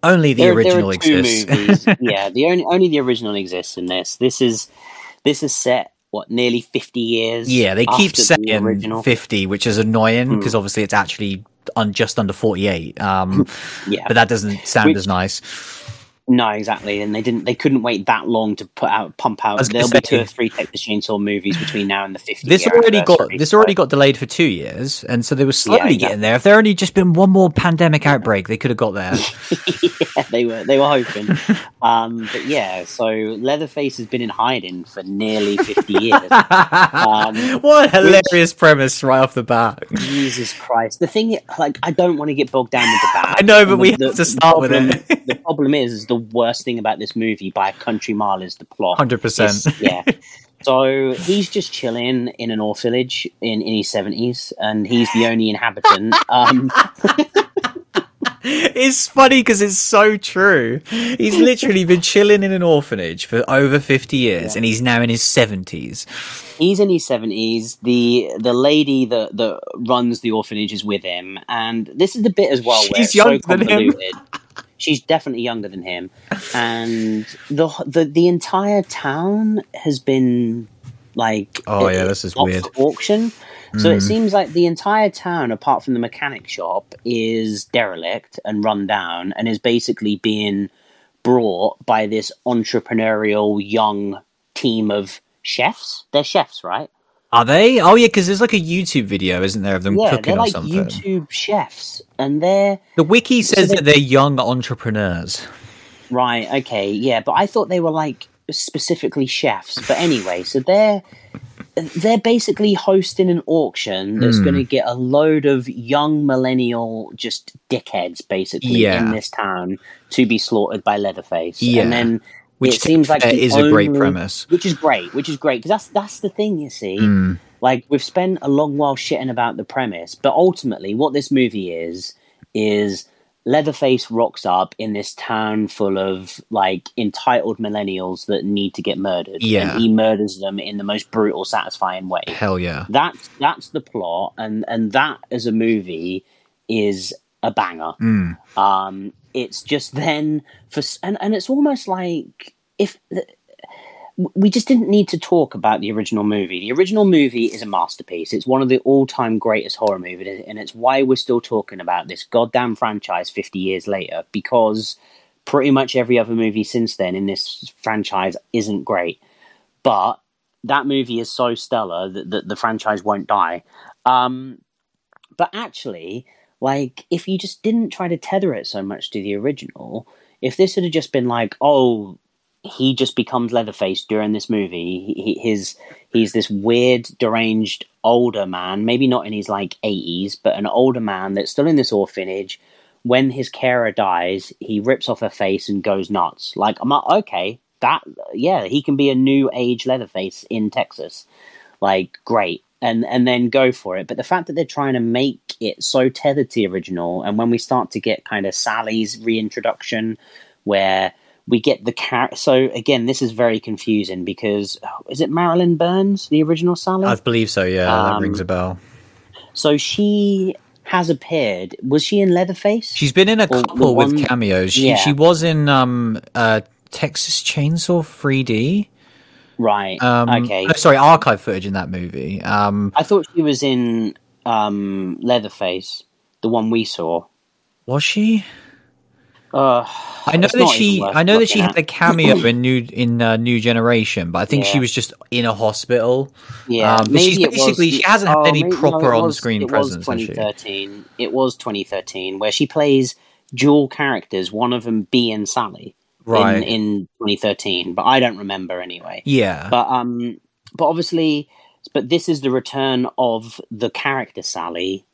only the There, original there exists [laughs] yeah, the only only the original exists in this. This is this is set what nearly fifty years. yeah they keep the saying original. 50 which is annoying because obviously it's actually un- just under 48 um [laughs] Yeah, but that doesn't sound Which- as nice no, exactly. And they didn't. They couldn't wait that long to put out, pump out. There'll be two or three Chainsaw movies between now and the 50th. this already got this already got delayed for two years, and so they were slowly exactly. getting there. If there only just been one more pandemic outbreak, they could have got there. [laughs] yeah, they were they were hoping. [laughs] um, but yeah, so Leatherface has been in hiding for nearly 50 years. Um, [laughs] what a hilarious premise right off the bat. Jesus Christ! The thing, like, I don't want to get bogged down with the bat. I know, but And we the- have to the start with problem- it. the problem is, is the worst thing about this movie by a country mile is the plot. 100%. Yeah. So he's just chilling in an orphanage in, in his seventies, and he's the only inhabitant. Um, [laughs] It's funny because it's so true. He's literally been chilling in an orphanage for over 50 years, and he's now in his 70s. he's in his seventies. The the lady that that runs the orphanage is with him, and this is the bit as well where She's so younger than him. She's definitely younger than him, and the the the entire town has been like Oh, yeah, this is weird. auction. So it Mm. seems like the entire town, apart from the mechanic shop, is derelict and run down, and is basically being brought by this entrepreneurial young team of chefs. They're chefs, right? Are they? Oh yeah, because there's like a YouTube video, isn't there, of them Yeah, cooking they're or like something? YouTube chefs, and they're The wiki says they- that they're young entrepreneurs. right. Okay, yeah, but I thought they were like specifically chefs. But anyway, so they're they're basically hosting an auction that's Hmm. going to get a load of young millennial just dickheads basically Yeah. in this town to be slaughtered by Leatherface. Yeah. and then Which it seems like uh, the is a great premise. which is great, which is great because that's that's the thing you see. Mm. Like we've spent a long while shitting about the premise, but ultimately, what this movie is is Leatherface rocks up in this town full of like entitled millennials that need to get murdered, Yeah. and he murders them in the most brutal, satisfying way. Hell yeah. That's that's the plot, and and that as a movie is a banger. Mm. Um, it's just then for and and it's almost like if we just didn't need to talk about the original movie. The original movie is a masterpiece. It's one of the all-time greatest horror movies, and it's why we're still talking about this goddamn franchise fifty years later. Because pretty much every other movie since then in this franchise isn't great, but that movie is so stellar that, that the franchise won't die. Um, but actually, like if you just didn't try to tether it so much to the original, if this had just been like, oh, he just becomes Leatherface during this movie, he, his he's this weird, deranged older man, maybe not in his like eighties, but an older man that's still in this orphanage. When his carer dies, he rips off her face and goes nuts. Like I'm like, okay, that yeah, he can be a new age Leatherface in Texas. Like great, and and then go for it. But the fact that they're trying to make it so tethered to the original, and when we start to get kind of Sally's reintroduction, where we get the car. So again, this is very confusing because oh, is it Marilyn Burns, the original Sally? I believe so, yeah. that Um, rings a bell. so she has appeared. Was she in Leatherface? She's been in a the couple with cameos. She, yeah. she was in um, uh, Texas Chainsaw 3D. Right. Um, okay. no, sorry, archive footage in that movie. Um, I thought she was in um, Leatherface, the one we saw. was she? Uh, I know that she. I know that she looking had a cameo [laughs] in new in uh, New Generation, but I think she was just in a hospital. Yeah, Um, maybe it was- basically- she hasn't had oh, any maybe- proper it was- on-screen it presence, has Was 2013. It was 2013, where she plays dual characters. One of them being Sally, Right. In, in 2013, but I don't remember anyway. Yeah. But um, but obviously, but this is the return of the character Sally,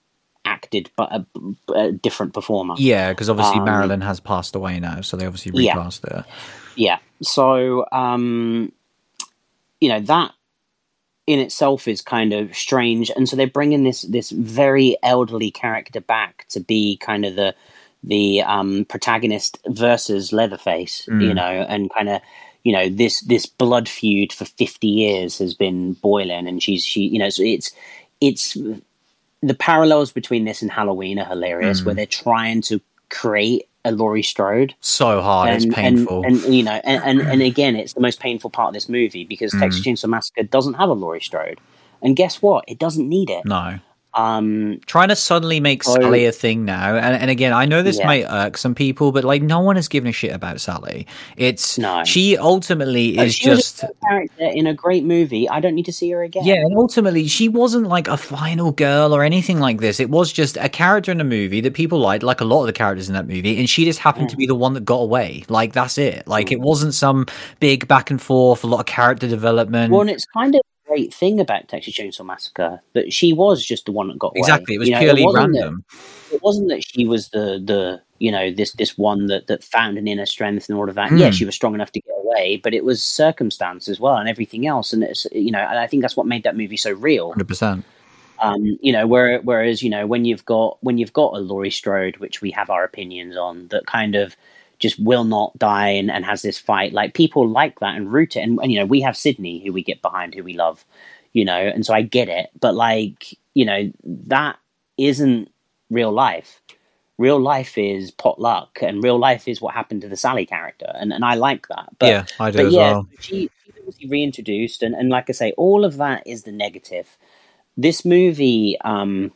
acted by a, a different performer. yeah, because obviously um, Marilyn has passed away now, so they obviously Yeah. recast it. Yeah. So, um, you know, that in itself is kind of strange. And so they're bringing this, this very elderly character back to be kind of the, the, um, protagonist versus Leatherface, Mm. you know, and kind of, you know, this, this blood feud for 50 years has been boiling and she's, she, you know, so it's, it's, the parallels between this and Halloween are hilarious, Mm. where they're trying to create a Laurie Strode So hard, and, it's painful. and, and you know, and, and, and again, it's the most painful part of this movie because Mm. Texas Chainsaw Massacre doesn't have a Laurie Strode, and guess what? It doesn't need it. no. Um, trying to suddenly make Sally a thing now, and, and again, I know this Yeah. might irk some people, but like no one has given a shit about Sally. It's No. she ultimately is she just a character in a great movie. I don't need to see her again. yeah, and ultimately she wasn't like a final girl or anything like this. It was just a character in a movie that people liked, like a lot of the characters in that movie, and she just happened to be the one that got away. Like that's it. Like it wasn't some big back and forth, a lot of character development. Well, and it's kind of great thing about Texas Chainsaw Massacre that she was just the one that got away. exactly, it was You know, purely that- random. it wasn't that she was the the you know this this one that that found an inner strength and all of that. Hmm. Yeah, she was strong enough to get away, but it was circumstance as well and everything else. And it's you know, and I think that's what made that movie so real. Hundred percent. Um, you know, where, whereas you know when you've got when you've got a Laurie Strode, which we have our opinions on, that kind of just will not die and, and has this fight. Like people like that and root it, and, and you know we have Sidney who we get behind, who we love, you know, and so I get it. But like you know that isn't real life. Real life is potluck, and real life is what happened to the Sally character, and, and I like that. But yeah, I do but as yeah, well. she, she was reintroduced, and, and like I say, all of that is the negative. This movie um,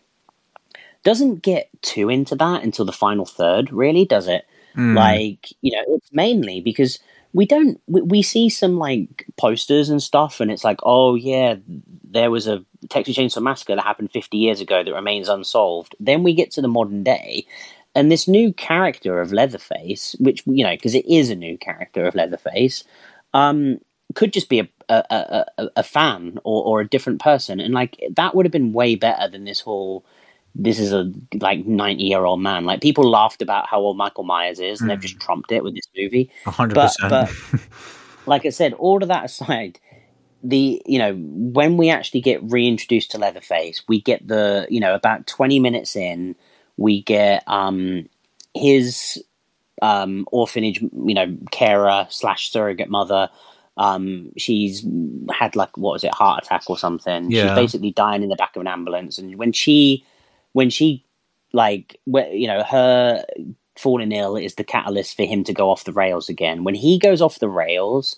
doesn't get too into that until the final third, really, does it? Mm. Like, you know, it's mainly because we don't we, we, see some like posters and stuff and it's like oh yeah there was a texas chainsaw massacre that happened 50 years ago that remains unsolved then we get to the modern day and this new character of leatherface which you know because it is a new character of leatherface um could just be a a, a, a fan or, or a different person and like that would have been way better than this whole this is a like 90 year old man. Like people laughed about how old Michael Myers is, and mm. they've just trumped it with this movie. 100%. But, but [laughs] like I said, all of that aside, the you know when we actually get reintroduced to Leatherface, we get the you know about 20 minutes in, we get um his um orphanage, you know, carer slash surrogate mother. Um, she's had like what was it, heart attack or something. Yeah. She's basically dying in the back of an ambulance, and when she when she like you know her falling ill is the catalyst for him to go off the rails again. When he goes off the rails,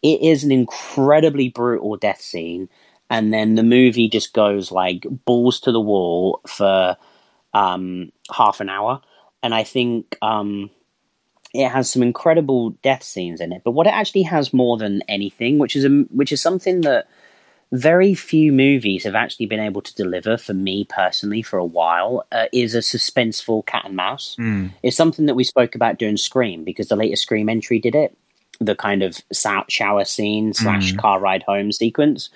it is an incredibly brutal death scene, and then the movie just goes like balls to the wall for um, half an hour. And I think um, it has some incredible death scenes in it. But what it actually has more than anything, which is a, which is something that very few movies have actually been able to deliver for me personally for a while uh, is a suspenseful cat and mouse. Mm. It's something that we spoke about during Scream because the latest Scream entry did it. The kind of shower scene slash mm. car ride home sequence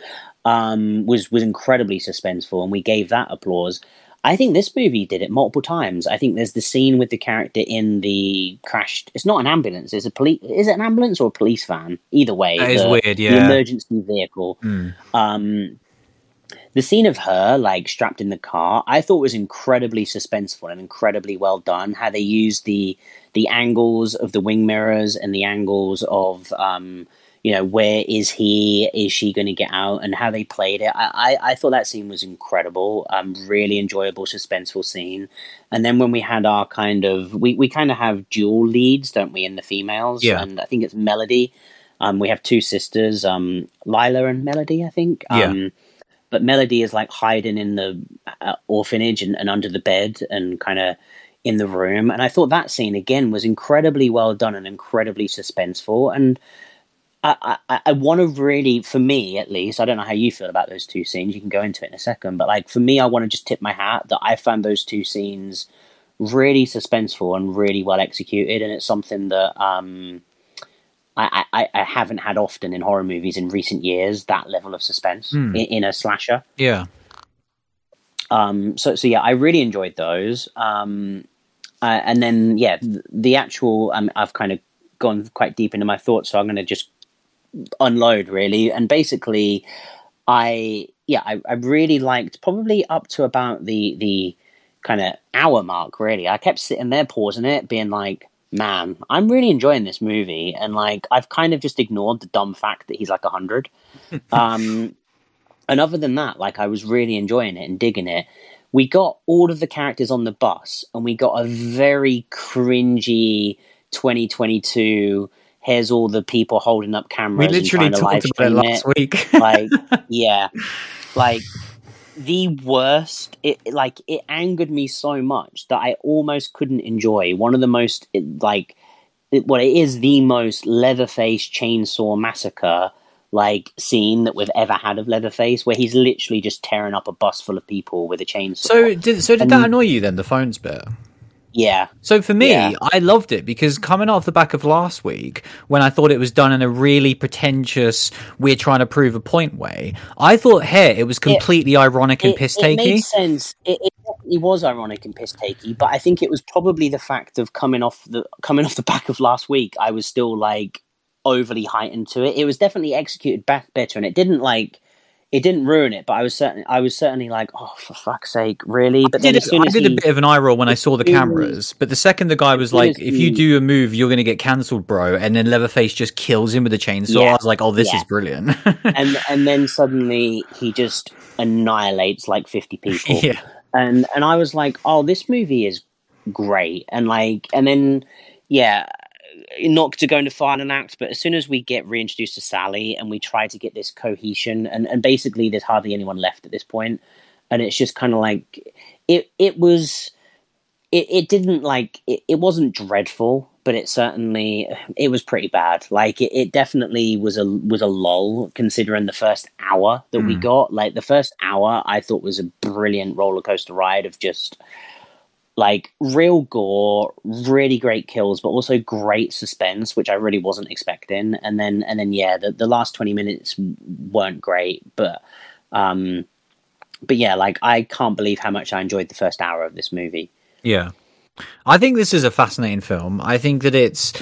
um, was was incredibly suspenseful, and we gave that applause. I think this movie did it multiple times. I think there's the scene with the character in the crashed. It's not an ambulance. It's a police. Is it an ambulance or a police van? Either way, that the, is weird. Yeah, the emergency vehicle. Mm. Um, the scene of her like strapped in the car, I thought was incredibly suspenseful and incredibly well done. How they used the the angles of the wing mirrors and the angles of um, you know, where is he? Is she going to get out? And how they played it. I, I, I thought that scene was incredible. Um, really enjoyable, suspenseful scene. And then when we had our kind of, we, we kind of have dual leads, don't we, in the females? Yeah. And I think it's Melody. Um, we have two sisters, um, Lila and Melody, I think. Um, yeah. But Melody is like hiding in the uh, orphanage and, and under the bed and kind of in the room. And I thought that scene again was incredibly well done and incredibly suspenseful. And I, I, I want to really, for me at least, I don't know how you feel about those two scenes. You can go into it in a second, but like for me, I want to just tip my hat that I found those two scenes really suspenseful and really well executed, and it's something that um, I, I, I haven't had often in horror movies in recent years. That level of suspense mm. in, in, a slasher. Yeah. Um. So so yeah, I really enjoyed those. Um. Uh, and then yeah, the, the actual um, I've kind of gone quite deep into my thoughts, so I'm going to just unload really. And basically, I yeah, I, I really liked probably up to about the the kind of hour mark. Really, I kept sitting there pausing it, being like, man, I'm really enjoying this movie, and like I've kind of just ignored the dumb fact that he's like hundred. [laughs] um, and other than that, like I was really enjoying it and digging it. We got all of the characters on the bus, and we got a very cringy 2022 here's all the people holding up cameras. We literally talked about it last it. week. [laughs] like, yeah, like the worst. It like it angered me so much that I almost couldn't enjoy one of the most like it, what it is the most Leatherface chainsaw massacre like scene that we've ever had of Leatherface, where he's literally just tearing up a bus full of people with a chainsaw. So did so did and, that annoy you then? The phones bit. Yeah. So for me, yeah. I loved it because coming off the back of last week, when I thought it was done in a really pretentious, we're trying to prove a point way, I thought here it was completely it, ironic and piss takey. It made sense. It, it, was ironic and piss takey, but I think it was probably the fact of coming off the coming off the back of last week. I was still like overly heightened to it. It was definitely executed back better, and it didn't like it didn't ruin it, but I was certainly I was certainly like, oh for fuck's sake, really? But I did, I did he, a bit of an eye roll when I saw the mm. cameras. But the second the guy was like, if you do a move, you're going to get cancelled, bro, and then Leatherface just kills him with a chainsaw, yeah, I was like, oh, this yeah. is brilliant. and [laughs] and then suddenly he just annihilates like fifty people. Yeah. And and I was like, oh, this movie is great, and like, and then yeah, not to go into final act, but as soon as we get reintroduced to Sally and we try to get this cohesion, and, and basically there's hardly anyone left at this point, and it's just kind of like it. It was it, it didn't like it, it wasn't dreadful but it certainly it was pretty bad like it, it definitely was a was a lull considering the first hour that mm. we got like the first hour i thought was a brilliant roller coaster ride of just like real gore really great kills but also great suspense which i really wasn't expecting and then and then yeah the, the last 20 minutes weren't great but um but yeah like i can't believe how much i enjoyed the first hour of this movie yeah. I think this is a fascinating film. I think that it's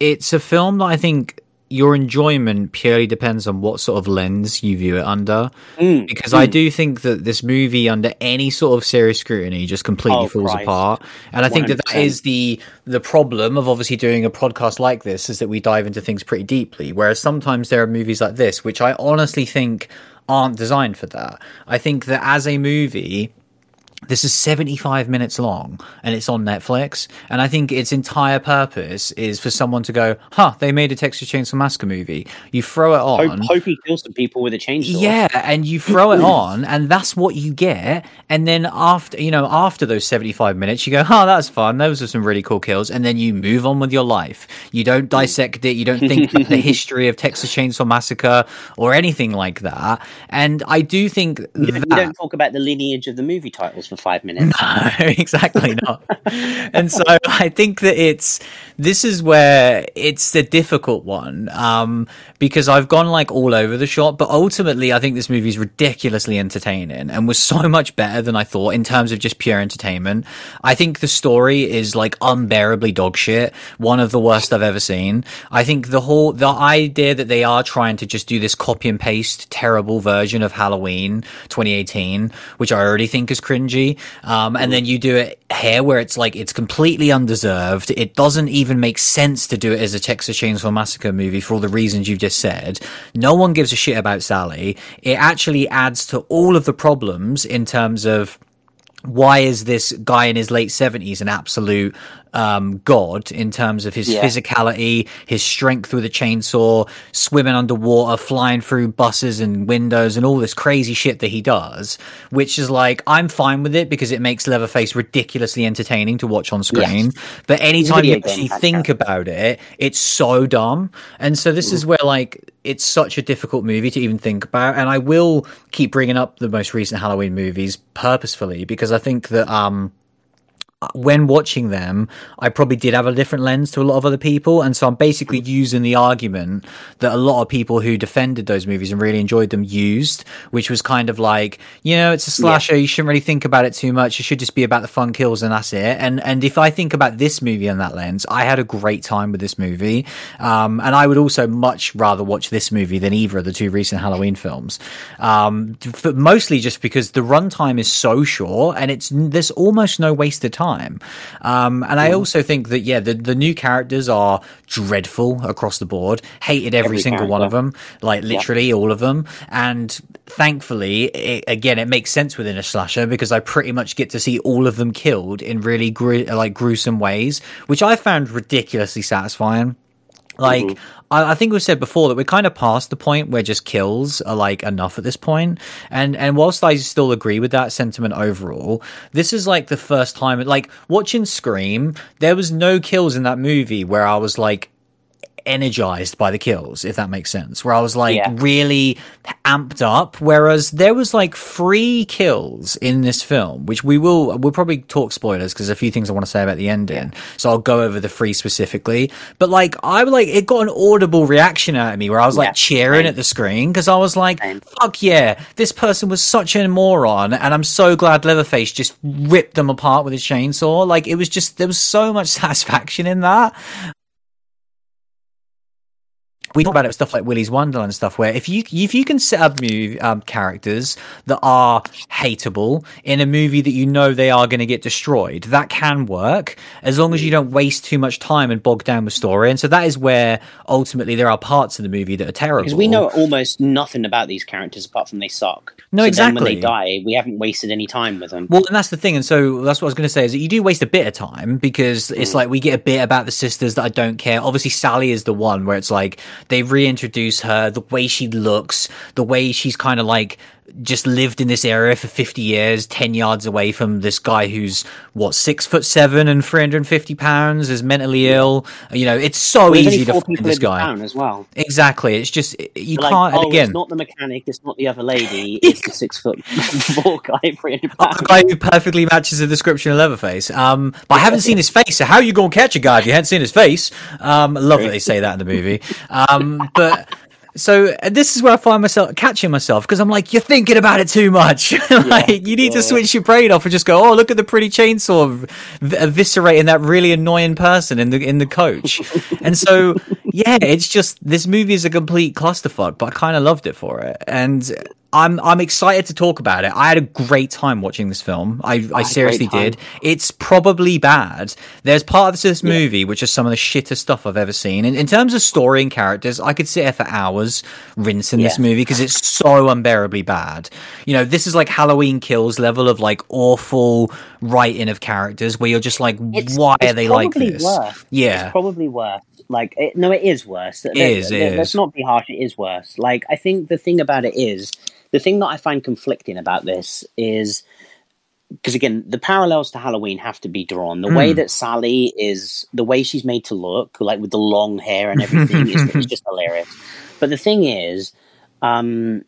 it's a film that I think your enjoyment purely depends on what sort of lens you view it under. Mm, because mm. I do think that this movie, under any sort of serious scrutiny, just completely oh, falls Christ. apart. And I 100%. think that that is the the problem of obviously doing a podcast like this is that we dive into things pretty deeply. Whereas sometimes there are movies like this, which I honestly think aren't designed for that. I think that as a movie, this is 75 minutes long and it's on Netflix. And I think its entire purpose is for someone to go, huh, they made a Texas Chainsaw Massacre movie. You throw it on. Hope, hope he kills some people with a chainsaw. Yeah. And you throw it on and that's what you get. And then after, you know, after those 75 minutes, you go, oh, that's fun. Those are some really cool kills. And then you move on with your life. You don't hmm. dissect it. You don't think [laughs] about the history of Texas Chainsaw Massacre or anything like that. And I do think you, that, you don't talk about the lineage of the movie titles for five minutes. [laughs] No, [laughs] exactly not. and so [laughs] I think that it's this is where it's the difficult one um, because I've gone like all over the shop, but ultimately I think this movie is ridiculously entertaining and was so much better than I thought in terms of just pure entertainment. I think the story is like unbearably dog shit, one of the worst I've ever seen. I think the whole the idea that they are trying to just do this copy and paste terrible version of Halloween 2018, which I already think is um, and then you do it here where it's like it's completely undeserved. It doesn't even make sense to do it as a Texas Chainsaw Massacre movie for all the reasons you've just said. No one gives a shit about Sally. It actually adds to all of the problems in terms of why is this guy in his late 70s an absolute um, god in terms of his yeah. physicality, his strength with a chainsaw, swimming underwater, flying through buses and windows, and all this crazy shit that he does. Which is like, I'm fine with it because it makes Leatherface ridiculously entertaining to watch on screen. Yes. But anytime you actually think about it, it's so dumb. And so this mm. is where like it's such a difficult movie to even think about. And I will keep bringing up the most recent Halloween movies purposefully because I think that um when watching them, I probably did have a different lens to a lot of other people. And so I'm basically using the argument that a lot of people who defended those movies and really enjoyed them used, which was kind of like, you know, it's a slasher. Yeah. You shouldn't really think about it too much. It should just be about the fun kills and that's it. And, and if I think about this movie on that lens, I had a great time with this movie. Um, and I would also much rather watch this movie than either of the two recent Halloween films. Um, mostly just because the runtime is so short and it's, there's almost no wasted time time. Um, and I also think that yeah, the the new characters are dreadful across the board. Hated every, every single character. one of them, like literally yeah. all of them. And thankfully, it, again, it makes sense within a slasher because I pretty much get to see all of them killed in really gr- like gruesome ways, which I found ridiculously satisfying. Like, mm-hmm. I, I, think we said before that we're kind of past the point where just kills are like enough at this point. And and whilst I still agree with that sentiment overall, this is like the first time. Like watching Scream, there was no kills in that movie where I was like, energized by the kills, if that makes sense. Where I was like yeah. really amped up. Whereas there was like three kills in this film, which we will we'll probably talk spoilers because a few things I want to say about the ending. Yeah. So I'll go over the three specifically. But like I like it got an audible reaction out of me where I was like cheering Same. at the screen because I was like, Same. fuck yeah, this person was such a moron, and I'm so glad Leatherface just ripped them apart with his chainsaw. Like it was just there was so much [laughs] satisfaction in that we talk about it with stuff like Willy's Wonderland and stuff, where if you if you can set up movie, um, characters that are hateable in a movie that you know they are going to get destroyed, that can work as long as you don't waste too much time and bog down with story. And so that is where ultimately there are parts of the movie that are terrible because we know almost nothing about these characters apart from they suck. No, so exactly. when they die, we haven't wasted any time with them. Well, and that's the thing. And so that's what I was going to say is that you do waste a bit of time because it's mm. like we get a bit about the sisters that I don't care. Obviously, Sally is the one where it's like they reintroduce her, the way she looks, the way she's kind of like just lived in this area for 50 years, 10 yards away from this guy who's, what, six foot seven and 350 pounds, is mentally ill. You know, it's so Well, easy to find this guy. as well. Exactly. It's just, you can't, oh, again. it's not the mechanic, it's not the other lady, [laughs] it's the six foot [laughs] four guy, 300 Oh, pounds. the guy who perfectly matches the description of Leatherface. Um, but I haven't seen his face, so how are you going to catch a guy if you hadn't seen his face? Um, love that they say that in the movie. Um, but so uh, this is where I find myself catching myself because I'm like, you're thinking about it too much. [laughs] like you need yeah. to switch your brain off and just go, oh, look at the pretty chainsaw v- eviscerating that really annoying person in the in the coach. [laughs] and so yeah, it's just this movie is a complete clusterfuck, but I kind of loved it for it, and. I'm I'm excited to talk about it. I had a great time watching this film. I, I great seriously did. It's probably bad. There's parts of this movie which is some of the shittest stuff I've ever seen. And in terms of story and characters, I could sit here for hours rinsing this movie because it's so unbearably bad. You know, this is like Halloween Kills level of like awful writing of characters where you're just like, It's- why it's are they like this? worse. Yeah. It's probably worse. Like, it, no, it is worse. It is, it Let's not be harsh. It is worse. Like, I think the thing about it is the thing that I find conflicting about this is because again, the parallels to Halloween have to be drawn. The way Hmm. that Sally is, the way she's made to look, like with the long hair and everything, is, is just [laughs] hilarious. But the thing is, um,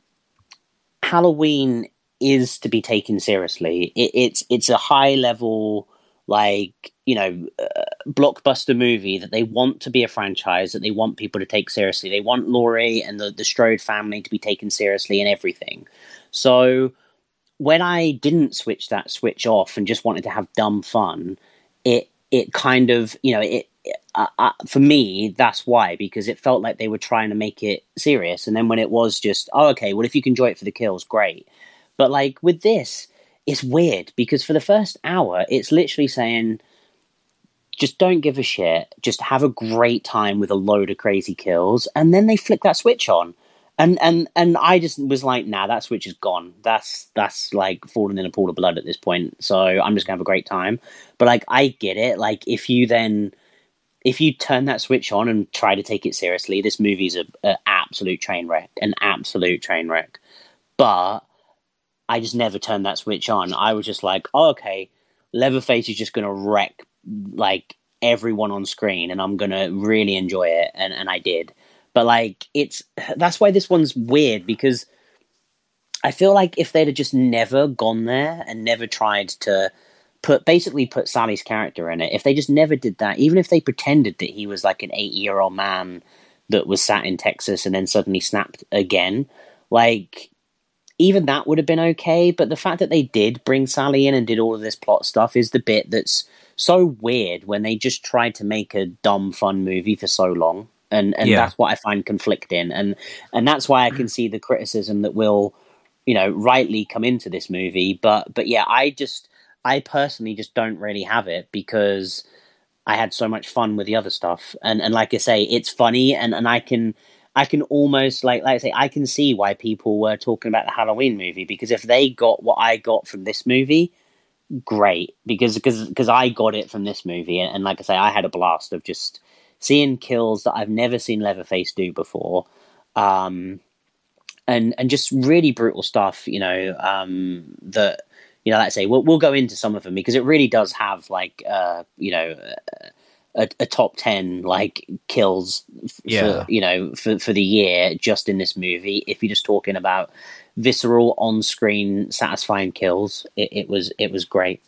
Halloween is to be taken seriously. It, it's it's a high level, like you know, uh, blockbuster movie that they want to be a franchise that they want people to take seriously. They want Laurie and the the Strode family to be taken seriously and everything. So when I didn't switch that switch off and just wanted to have dumb fun, it it kind of you know it. Uh, uh, for me, that's why because it felt like they were trying to make it serious, and then when it was just, oh, okay, well, if you can enjoy it for the kills, great. But like with this, it's weird because for the first hour, it's literally saying, just don't give a shit, just have a great time with a load of crazy kills, and then they flick that switch on, and and and I just was like, nah, that switch is gone. That's that's like falling in a pool of blood at this point. So I'm just gonna have a great time. But like, I get it. Like, if you then if you turn that switch on and try to take it seriously, this movie's a, absolute train wreck, an absolute train wreck. But I just never turned that switch on. I was just like, oh, okay, Leatherface is just gonna wreck like everyone on screen, and I'm gonna really enjoy it, and and I did. But like, it's that's why this one's weird because I feel like if they'd have just never gone there and never tried to put basically put Sally's character in it, if they just never did that, even if they pretended that he was like an eight year old man that was sat in Texas and then suddenly snapped again, like even that would have been okay. But the fact that they did bring Sally in and did all of this plot stuff is the bit that's so weird when they just tried to make a dumb fun movie for so long. And and Yeah. that's what I find conflicting. And and that's why I can see the criticism that will, you know, rightly come into this movie. But but yeah, I just I personally just don't really have it because I had so much fun with the other stuff. And and like I say, it's funny and, and I can I can almost like like I say, I can see why people were talking about the Halloween movie because if they got what I got from this movie, great. Because because because I got it from this movie and, and like I say, I had a blast of just seeing kills that I've never seen Leatherface do before. Um and and just really brutal stuff, you know, um that you know, like I say, we'll we'll go into some of them because it really does have like uh, you know, a, a top 10 like kills f- Yeah. for you know for, for the year just in this movie. If you're just talking about visceral on-screen satisfying kills it, it was it was great.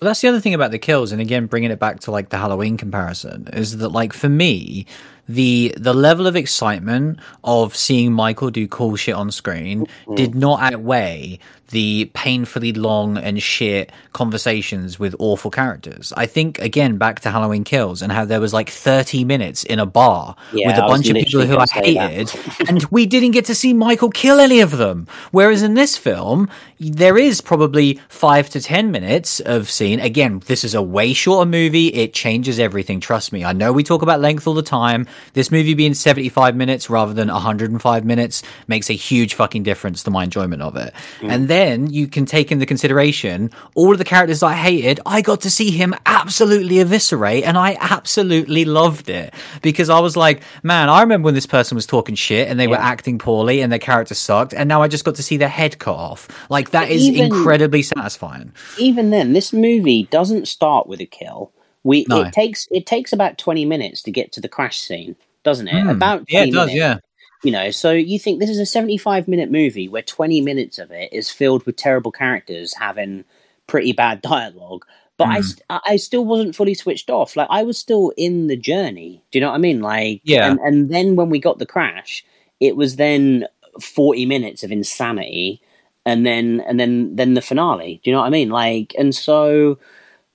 Well, that's the other thing about the kills, and again, bringing it back to like the Halloween comparison, is that like for me, the the level of excitement of seeing Michael do cool shit on screen mm-hmm. did not outweigh the painfully long and shit conversations with awful characters. I think again back to Halloween Kills and how there was like thirty minutes in a bar Yeah, with a I bunch of people who I gonna say that. hated, and we didn't get to see Michael kill any of them. Whereas in this film, there is probably five to ten minutes of scene. Again, this is a way shorter movie. It changes everything. Trust me. I know we talk about length all the time, This movie being 75 minutes rather than 105 minutes makes a huge fucking difference to my enjoyment of it. Mm. And then you can take into consideration all of the characters I hated. I got to see him absolutely eviscerate and I absolutely loved it because I was like, man, I remember when this person was talking shit and they yeah. were acting poorly and their character sucked. And now I just got to see their head cut off. Like that is even, incredibly satisfying. Even then, this movie doesn't start with a kill. We no. it takes it takes about twenty minutes to get to the crash scene, doesn't it? Mm. About yeah, it does. Minutes. Yeah. You know, so you think this is a 75 minute movie where 20 minutes of it is filled with terrible characters having pretty bad [laughs] dialogue, but mm. I, I still wasn't fully switched off. Like I was still in the journey. Do you know what I mean? Like, yeah. And, and then when we got the crash, it was then 40 minutes of insanity and then and then then the finale do you know what i mean like and so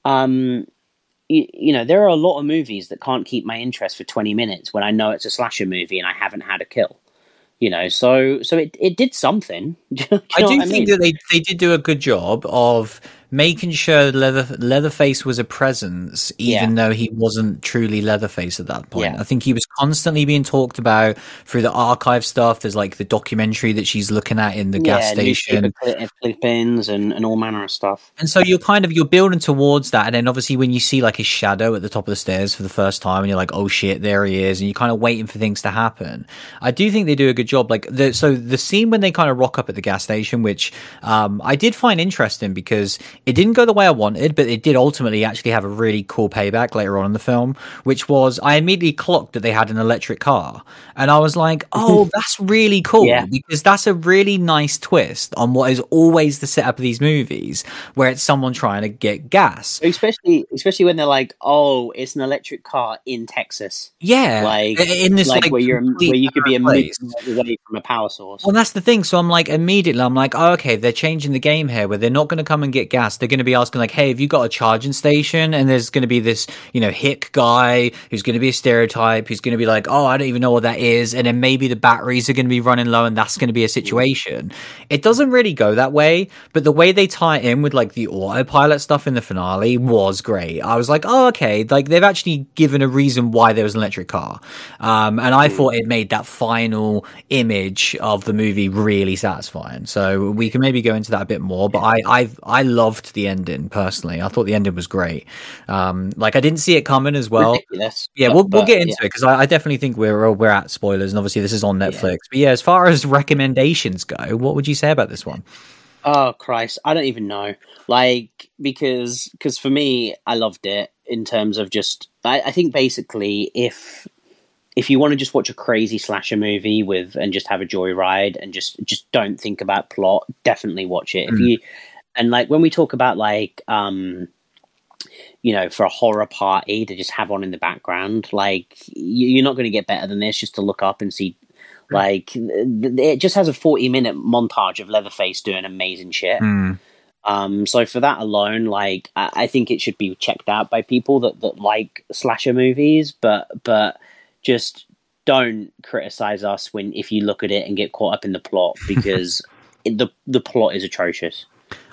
um you, you, know there are a lot of movies that can't keep my interest for 20 minutes when i know it's a slasher movie and i haven't had a kill you know so so it, it did something [laughs] do you know i do think mean? that they, they did do a good job of making sure Leather Leatherface was a presence, even yeah. though he wasn't truly Leatherface at that point. Yeah. I think he was constantly being talked about through the archive stuff. There's like the documentary that she's looking at in the yeah, gas station, clippings and, and all manner of stuff. And so you're kind of you're building towards that, and then obviously when you see like his shadow at the top of the stairs for the first time, and you're like, oh shit, there he is, and you're kind of waiting for things to happen. I do think they do a good job. Like the so the scene when they kind of rock up at the gas station, which um, I did find interesting because it didn't go the way I wanted, but it did ultimately actually have a really cool payback later on in the film, which was I immediately clocked that they had an electric car. And I was like, [laughs] oh, that's really cool yeah. because that's a really nice twist on what is always the setup of these movies where it's someone trying to get gas. Especially especially when they're like, oh, it's an electric car in Texas. Yeah. Like in this like, like where you're where you could be a away from a power source. Well that's the thing. So I'm like immediately I'm like, oh, okay, they're changing the game here where they're not gonna come and get gas they're going to be asking like, "Hey, have you got a charging station?" And there's going to be this, you know, hick guy who's going to be a stereotype. Who's going to be like, "Oh, I don't even know what that is," and then maybe the batteries are going to be running low, and that's going to be a situation. It doesn't really go that way, but the way they tie in with like the autopilot stuff in the finale was great. I was like, "Oh, okay." Like they've actually given a reason why there was an electric car, um, and I thought it made that final image of the movie really satisfying. So we can maybe go into that a bit more, but I I I loved the ending personally. I thought the ending was great. Um, like I didn't see it coming as well. Ridiculous, yeah, but, we'll we'll get into yeah. it because I, I, definitely think we're we're at spoilers, and obviously this is on Netflix. Yeah. But yeah, as far as recommendations go, what would you say about this one? Oh Christ, I don't even know. Like because because for me, I loved it in terms of just. I, I think basically if if you want to just watch a crazy slasher movie with and just have a joyride and just just don't think about plot, definitely watch it. Mm. If you and like when we talk about like um you know for a horror party to just have on in the background like you're not going to get better than this just to look up and see like it just has a 40 minute montage of leatherface doing amazing shit. Mm. um so for that alone like I, I think it should be checked out by people that that like slasher movies but but just don't criticize us when if you look at it and get caught up in the plot [laughs] because the the plot is atrocious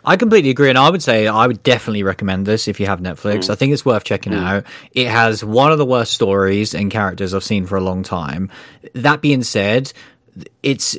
I completely agree, and I would say I would definitely recommend this if you have Netflix. Mm. I think it's worth checking mm. out. It has one of the worst stories and characters I've seen for a long time. That being said, it's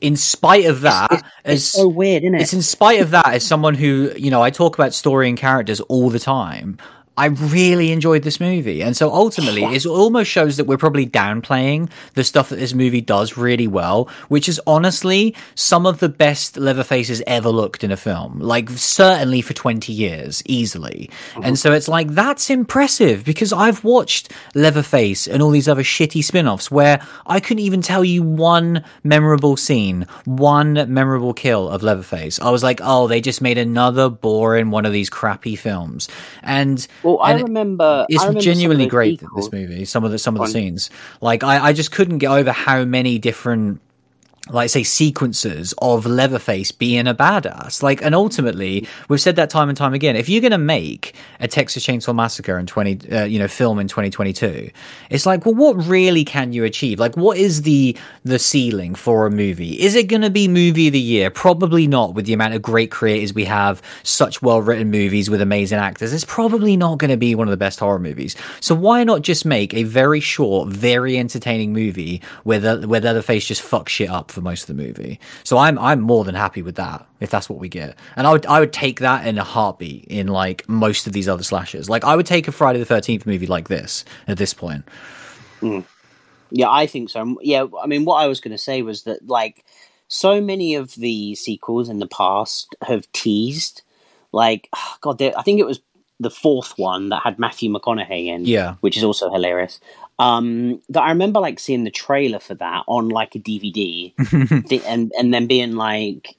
in spite of that, it's, it's, it's so weird, isn't it? It's in spite of that, as someone who you know, I talk about story and characters all the time. I really enjoyed this movie. And so ultimately, it almost shows that we're probably downplaying the stuff that this movie does really well, which is honestly some of the best Leatherfaces ever looked in a film. Like, certainly for 20 years, easily. Mm-hmm. And so it's like, that's impressive because I've watched Leatherface and all these other shitty spin offs where I couldn't even tell you one memorable scene, one memorable kill of Leatherface. I was like, oh, they just made another boring one of these crappy films. And. Well, well, I remember it's I remember genuinely great. This movie, some of the some of the scenes, like I, I just couldn't get over how many different like say sequences of Leatherface being a badass. Like, and ultimately, we've said that time and time again. If you're going to make a Texas Chainsaw Massacre in twenty, uh, you know, film in 2022, it's like, well, what really can you achieve? Like, what is the the ceiling for a movie? Is it going to be movie of the year? Probably not. With the amount of great creators we have, such well written movies with amazing actors, it's probably not going to be one of the best horror movies. So why not just make a very short, very entertaining movie where the where Leatherface just fucks shit up for most of the movie. So I'm I'm more than happy with that if that's what we get. And I would I would take that in a heartbeat in like most of these other slashes. Like I would take a Friday the Thirteenth movie like this at this point. Mm. Yeah, I think so. Yeah, I mean, what I was going to say was that like so many of the sequels in the past have teased, like oh [sighs] God, I think it was the fourth one that had Matthew McConaughey in, yeah, which is also hilarious. Um, that I remember like seeing the trailer for that on like a DVD, [laughs] and and then being like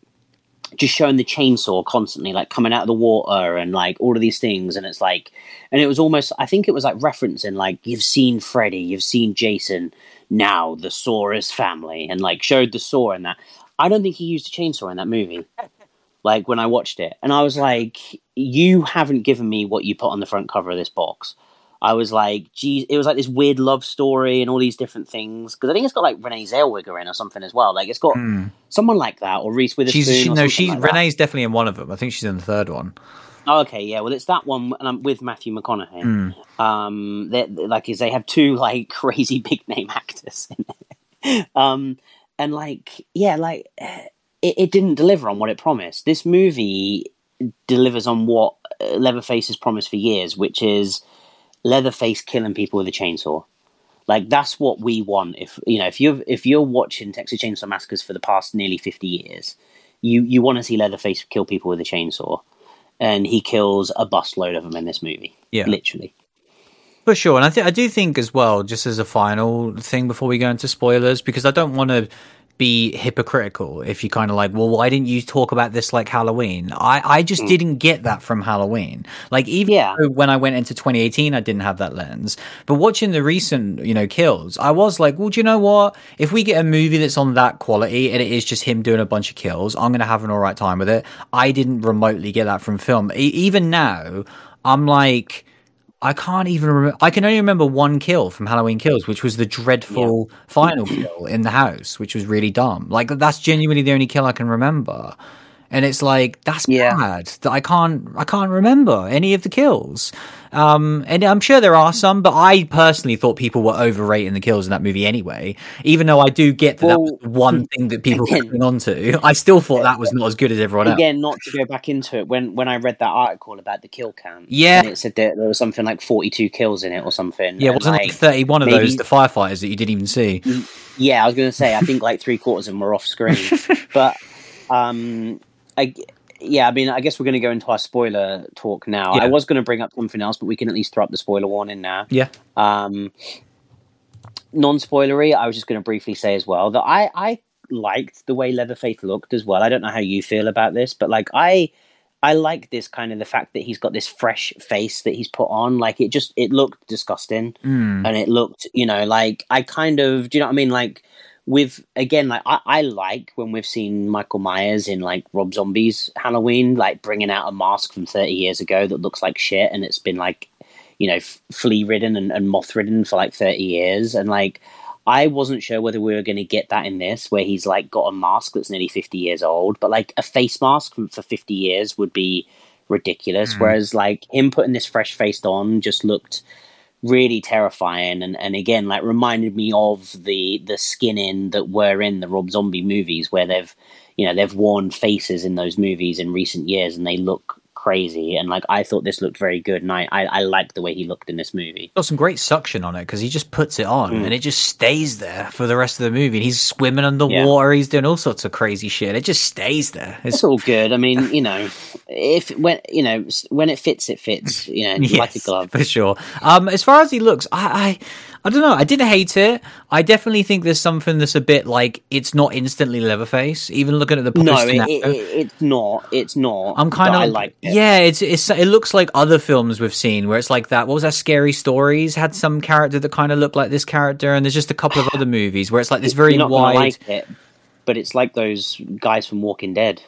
just showing the chainsaw constantly like coming out of the water and like all of these things. And it's like and it was almost i think it was like referencing like you've seen freddy you've seen jason now the saw is family and like showed the saw in that. I don't think he used a chainsaw in that movie [laughs] like when i watched it. And i was like you haven't given me what you put on the front cover of this box I was like, geez, it was like this weird love story and all these different things. Because I think it's got like Renee Zellweger in or something as well. Like it's got mm. someone like that or Reese Witherspoon. She's, she, no, she's like Renee's that. definitely in one of them. I think she's in the third one. Oh, okay, yeah. Well, it's that one, and I'm with Matthew McConaughey. Mm. Um, they like is they have two like [laughs] crazy big name actors. In it. um, and like yeah, like it, it didn't deliver on what it promised. This movie delivers on what Leatherface has promised for years, which is Leatherface killing people with a chainsaw. Like that's what we want. If you know, if you're if you're watching Texas Chainsaw Massacres for the past nearly fifty years, you you want to see Leatherface kill people with a chainsaw, and he kills a busload of them in this movie. Yeah, literally. For sure, and I think I do think as well, just as a final thing before we go into spoilers, because I don't want to be hypocritical if you kind of like, well, why didn't you talk about this like Halloween? I, I just mm. didn't get that from Halloween. Like even yeah. when I went into 2018, I didn't have that lens. But watching the recent, you know, kills, I was like, well, do you know what? If we get a movie that's on that quality and it is just him doing a bunch of kills, I'm going to have an all right time with it. I didn't remotely get that from film. E- even now, I'm like, I can't even remember. I can only remember one kill from Halloween Kills, which was the dreadful yeah. final kill in the house, which was really dumb. Like that's genuinely the only kill I can remember, and it's like that's yeah. bad that I can't I can't remember any of the kills. Um, and I'm sure there are some, but I personally thought people were overrating the kills in that movie anyway. Even though I do get that, well, that was one [laughs] thing that people were coming on to, I still thought that was not as good as everyone else. Again, not to go back into it, when when I read that article about the kill count, yeah, it said that there was something like 42 kills in it or something. Yeah, wasn't like, like 31 of maybe, those the firefighters that you didn't even see? Yeah, I was going to say, I think like three quarters of them were off screen, [laughs] but um, I yeah, I mean, I guess we're going to go into our spoiler talk now. Yeah. I was going to bring up something else, but we can at least throw up the spoiler warning now. Yeah. Um, non-spoilery. I was just going to briefly say as well that I I liked the way Leatherface looked as well. I don't know how you feel about this, but like I I like this kind of the fact that he's got this fresh face that he's put on. Like it just it looked disgusting, mm. and it looked you know like I kind of do you know what I mean like with again like I, I like when we've seen Michael Myers in like Rob Zombie's Halloween, like bringing out a mask from thirty years ago that looks like shit, and it's been like you know f- flea ridden and, and moth ridden for like thirty years, and like I wasn't sure whether we were going to get that in this, where he's like got a mask that's nearly fifty years old, but like a face mask for fifty years would be ridiculous. Mm. Whereas like him putting this fresh face on just looked really terrifying and, and again like reminded me of the the skin in that were in the Rob Zombie movies where they've you know they've worn faces in those movies in recent years and they look crazy and like I thought this looked very good and I I, I like the way he looked in this movie. Got some great suction on it because he just puts it on mm. and it just stays there for the rest of the movie. And he's swimming underwater, yeah. he's doing all sorts of crazy shit. It just stays there. It's, it's all good. I mean, [laughs] you know, if when you know when it fits, it fits. You know, yes, like a glove for sure. Um, as far as he looks, I, I I don't know. I didn't hate it. I definitely think there's something that's a bit like it's not instantly Leatherface. Even looking at the poster no, it, now, it, it's not. It's not. I'm kind of like it. yeah. It's it's it looks like other films we've seen where it's like that. What was that? Scary Stories had some character that kind of looked like this character, and there's just a couple of other movies where it's like this very wide. Like it, but it's like those guys from Walking Dead.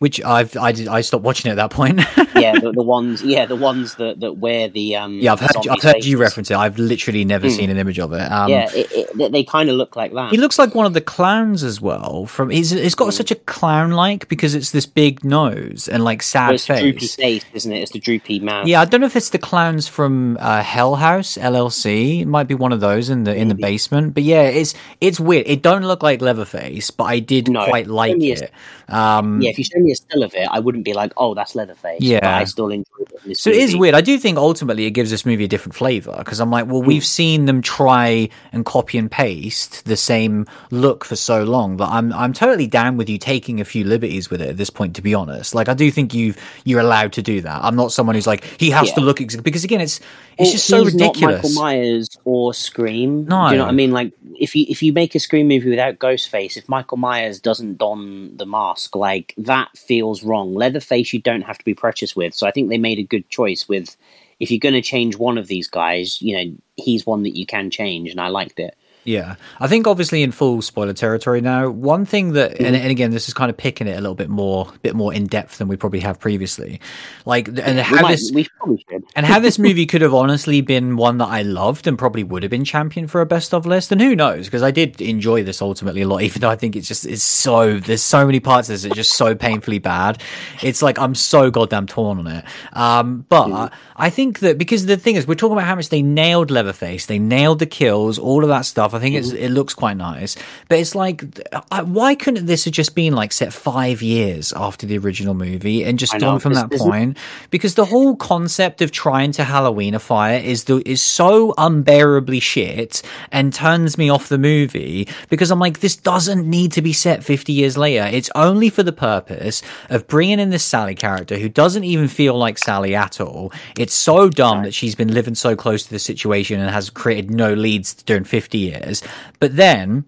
Which I've I did I stopped watching it at that point. [laughs] yeah, the, the ones yeah the ones that, that wear the um yeah I've heard I've heard you reference it. I've literally never Hmm. seen an image of it. Um, yeah, it, it, they- kind of look like that. He looks like one of the clowns as well. From he's it's got such a clown like because it's this big nose and like sad it's the droopy face. face, isn't it? It's the droopy mouth. Yeah, I don't know if it's the clowns from uh, Hell House LLC. It might be one of those in the in the basement. But yeah, it's it's weird. It don't look like Leatherface, but I did No, quite like it. Um, Yeah, if you show me a still of it, I wouldn't be like, "Oh, that's Leatherface." Yeah. but I still enjoy it. So it is weird. I do think ultimately it gives this movie a different flavor because I'm like, well, we've mm. seen them try and copy and paste the same look for so long that I'm I'm totally down with you taking a few liberties with it at this point. To be honest, like I do think you you're allowed to do that. I'm not someone who's like he has to look ex-, because again, it's it's just so ridiculous. Michael Myers or Scream. No. Do you know what I mean? Like if you if you make a Scream movie without Ghostface, if Michael Myers doesn't don the mask, like that feels wrong. Leatherface, you don't have to be precious with. So I think they made a good choice with. If you're going to change one of these guys, you know he's one that you can change, and I liked it. Yeah, I think obviously in full spoiler territory now. One thing that, and, Mm-hmm. and again, this is kind of picking it a little bit more, bit more in depth than we probably have previously. Like, and how might, this, we and how this movie could have honestly been one that I loved and probably would have been champion for a best of list. And who knows? Because I did enjoy this ultimately a lot, even though I think it's just it's so there's so many parts of this that are just so painfully bad. It's like I'm so goddamn torn on it. Um, but I think that because the thing is, we're talking about how much they nailed Leatherface, they nailed the kills, all of that stuff. I think it's it looks quite nice, but it's like, I- why couldn't this have just been like set five years after the original movie and just I gone from that point? Because the whole concept of trying to Halloweenify it is the, is so unbearably shit and turns me off the movie because I'm like, this doesn't need to be set 50 years later. It's only for the purpose of bringing in this Sally character who doesn't even feel like Sally at all. It's so dumb that she's been living so close to the situation and has created no leads during 50 years. But then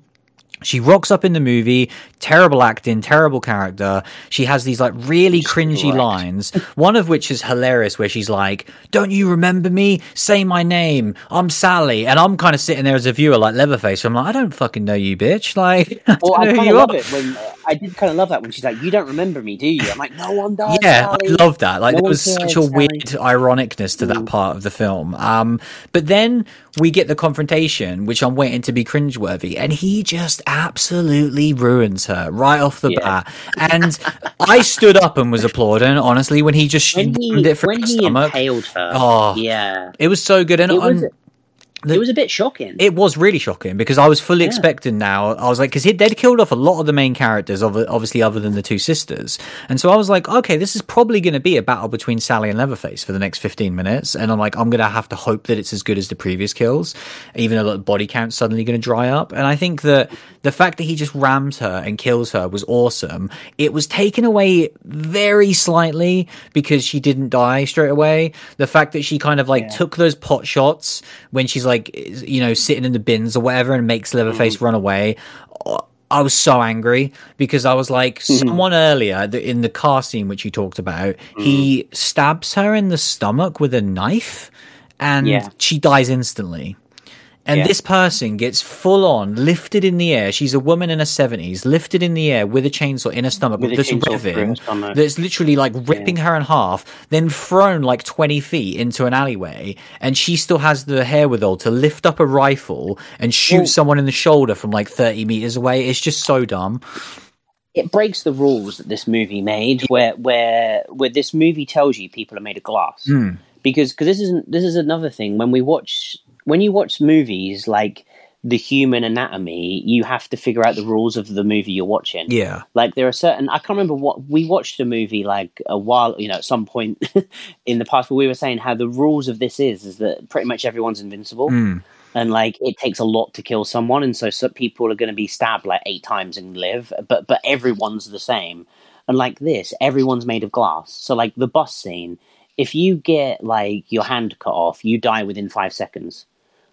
she rocks up in the movie, terrible acting, terrible character. She has these like really cringy lines, one of which is hilarious where she's like, Don't you remember me? Say my name. I'm Sally. And I'm kind of sitting there as a viewer like Leatherface. I'm like, I don't fucking know you, bitch. Like, [laughs] I Well, I know who kind you love are. it when I did kind of love that when she's like, "You don't remember me, do you?" I'm like, "No one does." Yeah, Sally." I love that. Like No there was cares, such a Sally. weird ironicness to that part of the film. Um, but then we get the confrontation, which I'm waiting to be cringeworthy, and he just absolutely ruins her right off the Yeah. bat. And I stood up and was applauding, honestly, when he just when he, it for when her he stomach. impaled her. Oh. yeah, It was so good, and it was. And- it was a bit shocking. it was really shocking because I was fully Yeah. expecting now. I was like, because they'd killed off a lot of the main characters, obviously other than the two sisters, and so I was like, okay, this is probably going to be a battle between Sally and Leatherface for the next fifteen minutes, and I'm like, I'm going to have to hope that it's as good as the previous kills, even though the body count's suddenly going to dry up. And I think that the fact that he just rams her and kills her was awesome. It was taken away very slightly because she didn't die straight away. The fact that she kind of like Yeah. took those pot shots when she's like, you know, sitting in the bins or whatever and makes Leatherface Mm-hmm. run away. I was so angry because I was like, Mm-hmm. someone earlier in the car scene, which you talked about, he Mm-hmm. stabs her in the stomach with a knife and Yeah. she dies instantly. And Yeah. this person gets full on lifted in the air. She's a woman in her seventies, lifted in the air with a chainsaw in her stomach With with, this chainsaw through her ribbon stomach. that's literally like ripping her in half, then thrown like twenty feet into an alleyway, and she still has the wherewithal to lift up a rifle and shoot someone in the shoulder from like thirty meters away. It's just so dumb. it breaks the rules that this movie made, where where where this movie tells you people are made of glass. Hmm. Because cause this isn't this is another thing when we watch when you watch movies like the human anatomy, you have to figure out the rules of the movie you're watching. Yeah, Like there are certain I can't remember what we watched a movie like a while you know at some point [laughs] in the past where we were saying how the rules of this is is that pretty much everyone's invincible. Mm. and like it takes a lot to kill someone and so some people are going to be stabbed like eight times and live but but everyone's the same. And like this everyone's made of glass. So like the bus scene if you get like your hand cut off you die within five seconds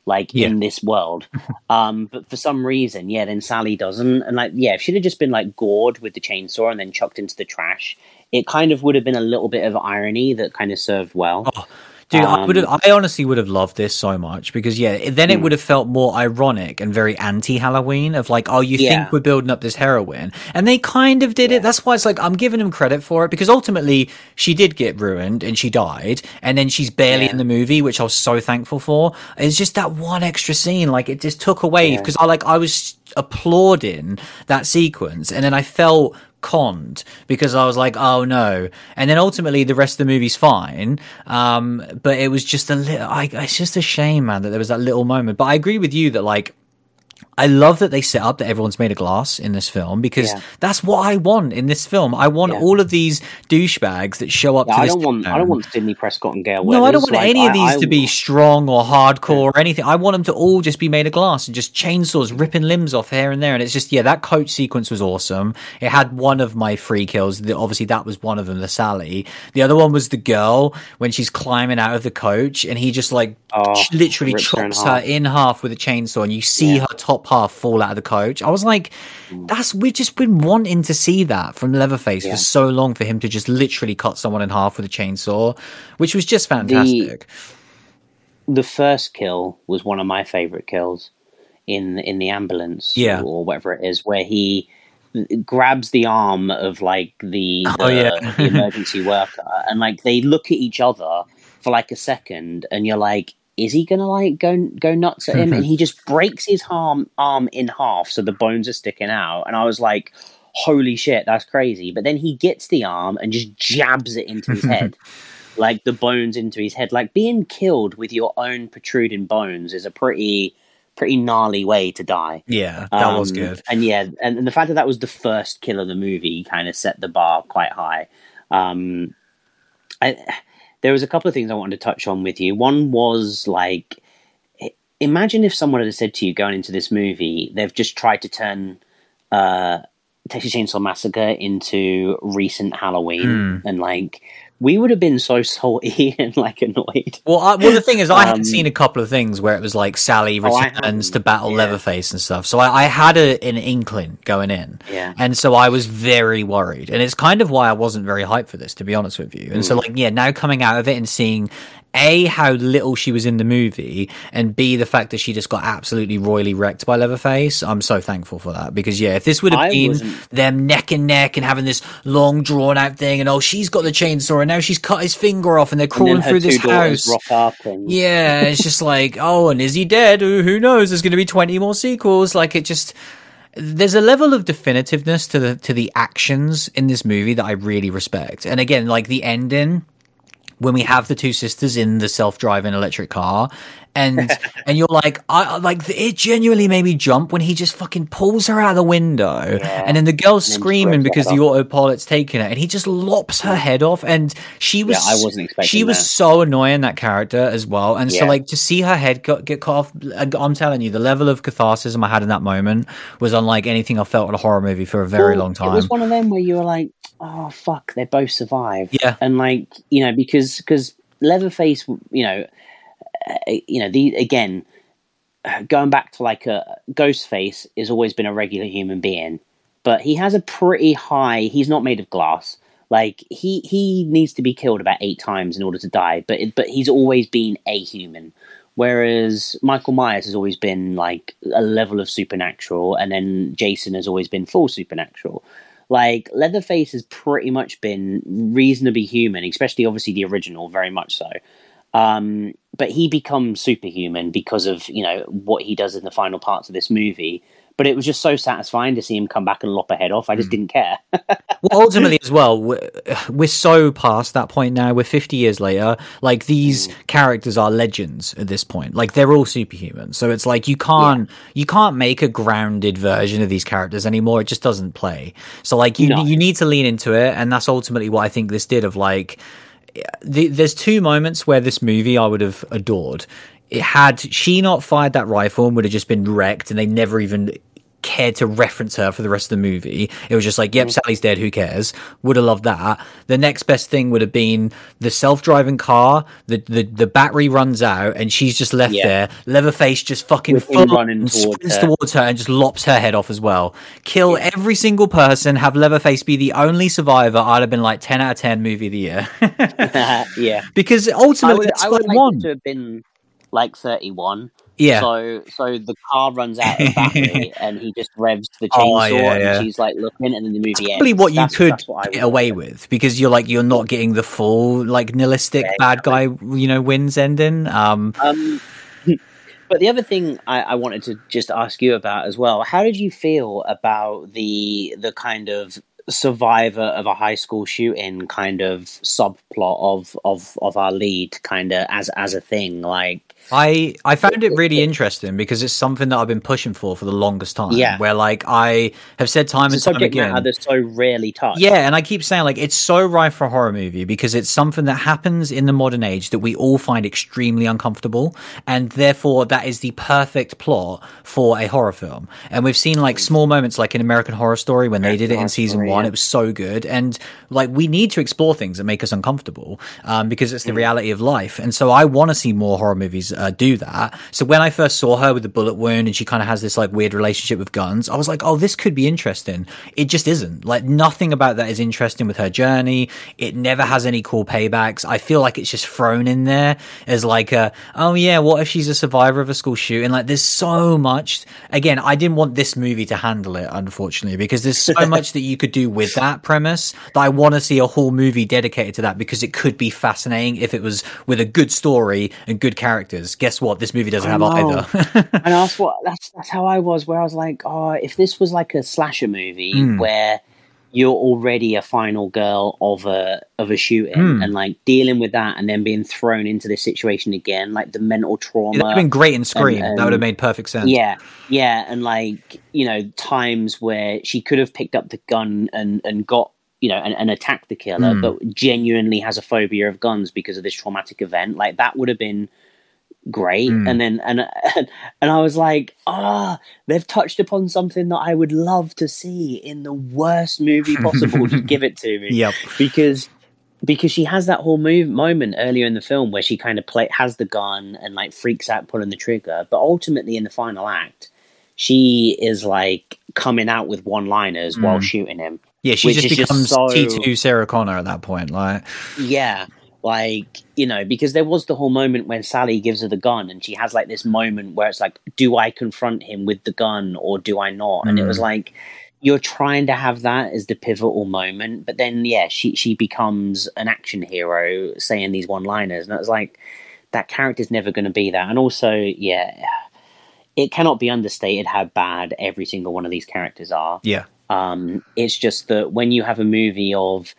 like Yeah. in this world. [laughs] Um but for some reason yeah then sally doesn't. And like yeah if she'd have just been like gored with the chainsaw and then chucked into the trash it kind of would have been a little bit of irony that kind of served well. Oh, Dude, I would have. Um, I honestly would have loved this so much because yeah, then Hmm. it would have felt more ironic and very anti-Halloween of like, oh, you Yeah. think we're building up this heroine, and they kind of did it. That's why it's like I'm giving them credit for it because ultimately she did get ruined and she died, and then she's barely Yeah. in the movie, which I was so thankful for. It's just that one extra scene, like it just took away Yeah. because I like I was applauding that sequence, and then I felt conned because I was like, oh no. And then ultimately the rest of the movie's fine. Um, but it was just a little, I, it's just a shame, man, that there was that little moment. But I agree with you that like, I love that they set up that everyone's made of glass in this film because Yeah. that's what I want in this film. I want Yeah. all of these douchebags that show up Yeah, to I this don't want. I don't want Sidney Prescott and Gail. No, I don't want Like, any of these I- to be strong or hardcore or anything. I want them to all just be made of glass and just chainsaws ripping limbs off here and there. And it's just, yeah, that coach sequence was awesome. It had one of my free kills. The- Obviously, that was one of them, the Sally. The other one was the girl when she's climbing out of the coach and he just like Oh, literally rips her in chops her in half with a chainsaw and you see her top half fall out of the coach. I was like, mm. that's, we've just been wanting to see that from Leatherface Yeah. for so long for him to just literally cut someone in half with a chainsaw, which was just fantastic. the first kill was one of my favorite kills in in the ambulance Yeah. or whatever it is where he grabs the arm of like the, [laughs] oh, the, Oh, yeah. the emergency worker and like they look at each other for like a second and you're like is he gonna like go go nuts at him and [laughs] he just breaks his arm arm in half so the bones are sticking out and i was like holy shit that's crazy but then he gets the arm and just jabs it into his head [laughs] like the bones into his head. Like being killed with your own protruding bones is a pretty pretty gnarly way to die. Yeah, that was Um, good. And yeah, and, and the fact that that was the first kill of the movie kind of set the bar quite high. Um, I, there was a couple of things I wanted to touch on with you. One was like, imagine if someone had said to you going into this movie, they've just tried to turn uh, Texas Chainsaw Massacre into recent Halloween, Hmm. and like we would have been so salty [laughs] and like annoyed. Well, I, well, the thing is, I had Um, seen a couple of things where it was like Sally Oh, returns hadn't. to battle Yeah. Leatherface and stuff. So I, I had a, an inkling going in, Yeah. and so I was very worried. And it's kind of why I wasn't very hyped for this, to be honest with you. And so, Hmm. like, yeah, now coming out of it and seeing a how little she was in the movie, and b the fact that she just got absolutely royally wrecked by Leatherface. I'm so thankful for that because yeah, if this would have I been wasn't- them neck and neck and having this long drawn out thing, and oh, she's got the chainsaw, and now she's cut his finger off, and they're crawling her through this house. and Yeah, [laughs] it's just like, oh, and is he dead? Who who knows? There's going to be 20 more sequels. Like it just there's a level of definitiveness to the to the actions in this movie that I really respect. And again, like the ending when we have the two sisters in the self-driving electric car and and you're like I like it genuinely made me jump when he just fucking pulls her out of the window. And then the girl's screaming because the autopilot's taking it and he just lops her head off and she was I wasn't expecting she was so annoying that character as well and so like to see her head get, get cut off i'm telling you the level of catharsis i had in that moment was unlike anything i felt in a horror movie for a very Well, long time It was one of them where you were like, "Oh fuck, they both survived." Yeah. and like you know because because Leatherface, you know, Uh, you know the again going back to like a Ghostface has always been a regular human being, but he has a pretty high. He's not made of glass. Like he he needs to be killed about eight times in order to die, but but he's always been a human. Whereas Michael Myers has always been like a level of supernatural, and then Jason has always been full supernatural. Like Leatherface has pretty much been reasonably human, especially obviously the original, very much so. Um, but he becomes superhuman because of you know what he does in the final parts of this movie. But it was just so satisfying to see him come back and lop a head off. I just didn't care. [laughs] well ultimately as well we're, we're so past that point now. We're 50 years later. Like these characters are legends at this point. Like they're all superhuman. So it's like you can't you can't make a grounded version of these characters anymore. It just doesn't play. So like you No. you need to lean into it. And that's ultimately what i think this did of like the, there's two moments where this movie I would have adored. It had she not fired that rifle and would have just been wrecked, and they never even cared to reference her for the rest of the movie. It was just like, yep, mm. Sally's dead. Who cares? Would have loved that. The next best thing would have been the self-driving car. The the, the battery runs out and she's just left Yeah. there. Leatherface just fucking With him full running towards her. towards her and just lops her head off as well. Kill every single person. Have Leatherface be the only survivor. I'd have been like ten out of ten movie of the year [laughs] yeah. [laughs] because I ultimately would, that's I would like want. to have been like 31. Yeah. So so the car runs out of battery [laughs] and he just revs the Oh, chainsaw yeah, and yeah. she's like looking and then the movie ends. probably what you That's- could that's what get away want. with because you're like you're not getting the full like nihilistic Yeah, bad guy you know wins ending um Um, [laughs] but the other thing I, I wanted to just ask you about as well, how did you feel about the the kind of survivor of a high school shooting kind of subplot of of of our lead kind of as as a thing like I I found it really interesting because it's something that I've been pushing for for the longest time. Yeah. Where like I have said time it's and a time subject again. matter that's so rarely touched. Yeah, and I keep saying like it's so rife for a horror movie because it's something that happens in the modern age that we all find extremely uncomfortable, and therefore that is the perfect plot for a horror film. And we've seen like small moments like in American Horror Story when they did it in season Story, one, yeah. it was so good. And like we need to explore things that make us uncomfortable um, because it's the reality of life. And so I want to see more horror movies uh, do that. So when I first saw her with the bullet wound and she kind of has this like weird relationship with guns, I was like, oh, this could be interesting. It just isn't. Like nothing about that is interesting with her journey. It never has any cool paybacks. I feel like it's just thrown in there as like a, oh yeah, what if she's a survivor of a school shooting? Like there's so much. Again, I didn't want this movie to handle it, unfortunately, because there's so [laughs] much that you could do with that premise that I want to see a whole movie dedicated to that because it could be fascinating if it was with a good story and good characters. Guess what? This movie doesn't have either. [laughs] and that's what [laughs] that's that's how I was. Where I was like, oh, if this was like a slasher movie Mm. where you're already a final girl of a of a shooting Mm. and like dealing with that and then being thrown into this situation again, like the mental trauma. That would have been great in Scream. and- that would have made perfect sense. Yeah, yeah, and like you know, times where she could have picked up the gun and and got you know and, and attacked the killer, Hmm. but genuinely has a phobia of guns because of this traumatic event. Like that would have been great. Hmm. And then and [laughs] and I was like, ah, they've touched upon something that I would love to see in the worst movie possible. Just give it to me [laughs] Yep. because because she has that whole move moment earlier in the film where she kind of play has the gun and like freaks out pulling the trigger, but ultimately in the final act, she is like coming out with one liners while Mm. shooting him. Yeah, she just is just becomes so- T2 Sarah Connor at that point. Like, Yeah. Like, you know, because there was the whole moment when Sally gives her the gun and she has like this moment where it's like, do I confront him with the gun or do I not? And it was Mm. like, you're trying to have that as the pivotal moment, but then, yeah, she, she becomes an action hero saying these one liners. And it's like, that character's never going to be that. And also, yeah, it cannot be understated how bad every single one of these characters are. yeah. Um, it's just that when you have a movie of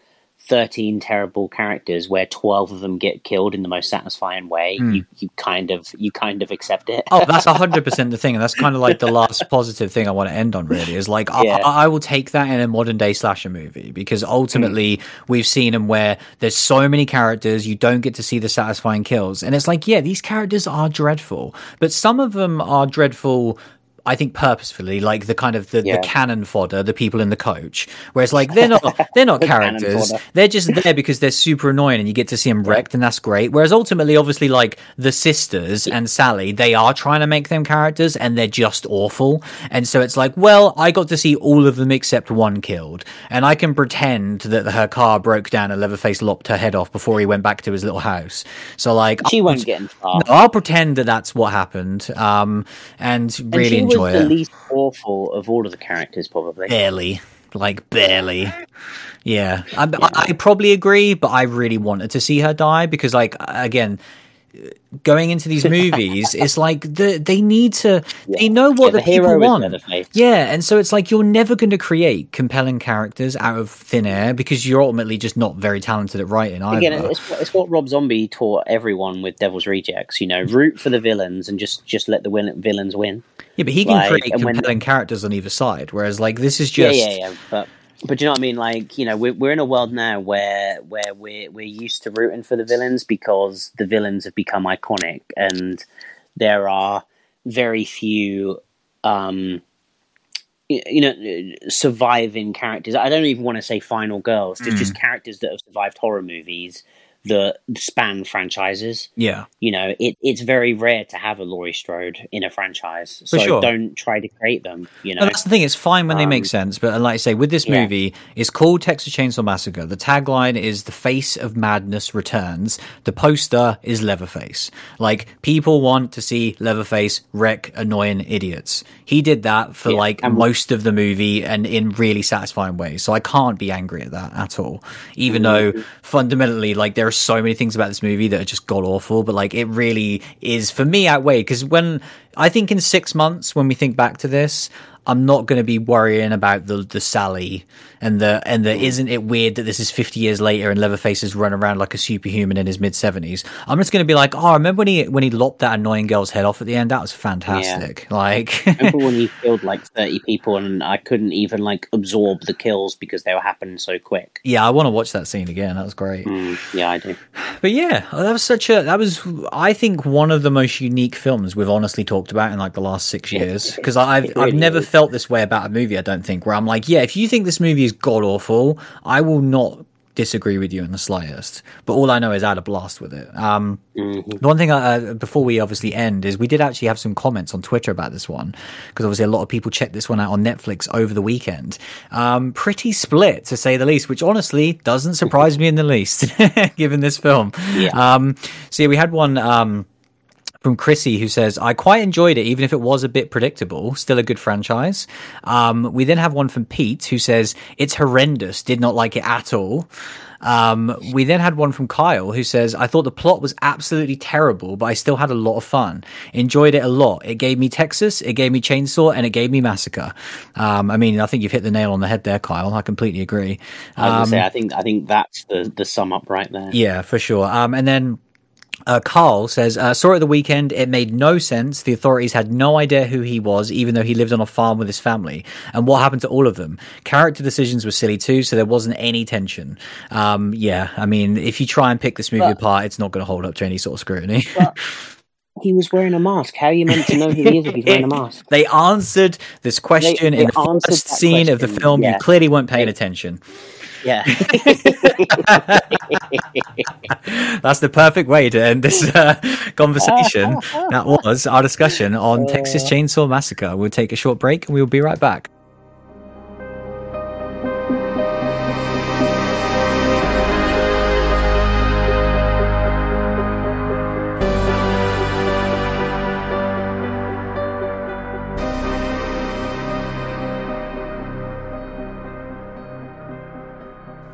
13 terrible characters where 12 of them get killed in the most satisfying way, Hmm. you, you kind of you kind of accept it. Oh, that's [laughs] hundred percent the thing, and that's kind of like the last positive thing I want to end on. Really, is like Yeah. I, I will take that in a modern day slasher movie because ultimately we've seen them where there's so many characters you don't get to see the satisfying kills, and it's like yeah, these characters are dreadful, but some of them are dreadful. I think purposefully, like the kind of the, Yeah. the cannon fodder, the people in the coach, whereas like [laughs] they're not they're not cannon characters. They're just there because they're super annoying and you get to see them wrecked and that's great. Whereas ultimately, obviously, like the sisters and Sally, they are trying to make them characters and they're just awful. And so it's like, well, I got to see all of them except one killed. And I can pretend that her car broke down and Leatherface lopped her head off before he went back to his little house. So like, she I'll- won't get in far. no, I'll pretend that that's what happened um, and and really she enjoy the least awful of all of the characters, probably. Barely. Like barely. Yeah. I, I, I probably agree, but I really wanted to see her die because, like, again, going into these [laughs] movies, it's like the, they need to, they know what Yeah, the, the hero people want. Yeah, and so it's like you're never going to create compelling characters out of thin air because you're ultimately just not very talented at writing either. Again, it's, what- it's what Rob Zombie taught everyone with Devil's Rejects. You know, root for the villains and just just let the will- villains win. Yeah, but he can like, create and when- compelling characters on either side, whereas like this is just yeah, yeah, yeah. But but you know what I mean? Like you know, we're we're in a world now where where we're we're used to rooting for the villains because the villains have become iconic, and there are very few um you know surviving characters. I don't even want to say final girls. Just just characters that have survived horror movies that span franchises. Yeah. You know, it, it's very rare to have a Laurie Strode in a franchise. So sure. don't try to create them. You know, No, that's the thing. It's fine when they make Um, sense, but like I say, with this yeah. movie, it's called Texas Chainsaw Massacre. The tagline is "The face of madness returns." The poster is Leatherface. Like people want to see Leatherface wreck annoying idiots. He did that for Yeah, like and- most of the movie and in really satisfying ways. So I can't be angry at that at all. Even Mm-hmm. though fundamentally, like there are so many things about this movie that are just god awful, but like it really is for me outweighed because when I think in six months when we think back to this. I'm not going to be worrying about the the Sally and the and the isn't it weird that this is 50 years later and Leatherface is running around like a superhuman in his mid 70s. I'm just going to be like, oh, remember when he when he lopped that annoying girl's head off at the end? That was fantastic. Like, [laughs] remember when he killed like thirty people and I couldn't even like absorb the kills because they were happening so quick. yeah, I want to watch that scene again. That was great. Mm, yeah, I do. But yeah, that was such a that was I think one of the most unique films we've honestly talked about in like the last six years because I've It I've never is. Felt this way about a movie. I don't think where I'm like, yeah, if you think this movie is god awful, I will not disagree with you in the slightest. But all I know is I had a blast with it. Um, Mhm. the one thing uh, before we obviously end is we did actually have some comments on Twitter about this one because obviously a lot of people checked this one out on Netflix over the weekend. Um, pretty split to say the least, which honestly doesn't surprise me in the least [laughs] given this film. Yeah. Um, so yeah, we had one. From Chrissy who says, I quite enjoyed it, even if it was a bit predictable. Still a good franchise. Um, we then have one from Pete who says, It's horrendous, did not like it at all. Um, we then had one from Kyle who says, I thought the plot was absolutely terrible, but I still had a lot of fun. Enjoyed it a lot. It gave me Texas, it gave me Chainsaw, and it gave me Massacre. Um, I mean, I think you've hit the nail on the head there, Kyle. I completely agree. I was Um, say I think I think that's the the sum up right there. yeah, for sure. Um, and then uh, Carl says, uh, saw it at the weekend. It made no sense. The authorities had no idea who he was, even though he lived on a farm with his family. And what happened to all of them? Character decisions were silly too, so there wasn't any tension. Um, yeah, I mean, if you try and pick this movie But- apart, it's not going to hold up to any sort of scrutiny. He was wearing a mask. How are you meant to know who he is if he's wearing a mask? [laughs] they answered this question they in the first scene of the film. yeah. You clearly weren't paying They- attention. Yeah. [laughs] That's the perfect way to end this uh, conversation. [laughs] that was our discussion on Texas Chainsaw Massacre. We'll take a short break and we'll be right back.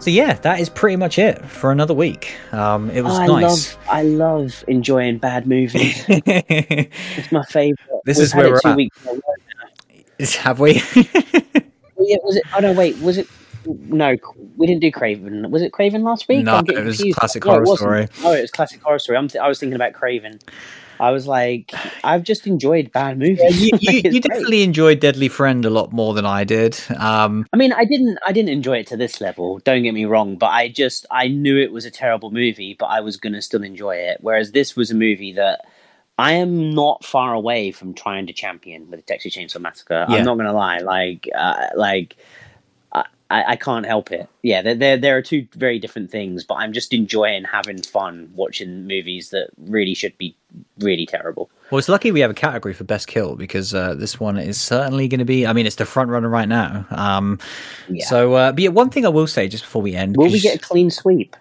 So yeah, that is pretty much it for another week. Um, it was I nice. love I love enjoying bad movies. [laughs] it's my favorite. This We've is where we're two at. weeks. Have we? [laughs] Yeah, was it? Oh no, wait. Was it? No, we didn't do Craven. Was it Craven last week? No, it was confused. Classic No, Horror. Story. Oh, it was classic horror story. I'm th- I was thinking about Craven. I was like, I've just enjoyed bad movies. you, you, [laughs] Like, you definitely enjoyed Deadly Friend a lot more than I did. Um, I mean, I didn't. I didn't enjoy it to this level. Don't get me wrong, but I just I knew it was a terrible movie, but I was gonna still enjoy it. Whereas this was a movie that I am not far away from trying to champion with the Texas Chainsaw Massacre. Yeah. I'm not gonna lie. Like, uh, like. I, I can't help it. Yeah, there, there there are two very different things, but I'm just enjoying having fun watching movies that really should be really terrible. well, it's lucky we have a category for Best Kill because uh, this one is certainly going to be. I mean, it's the front runner right now. Um, Yeah. So, uh, but yeah, one thing I will say just before we end. Will we get a clean sweep?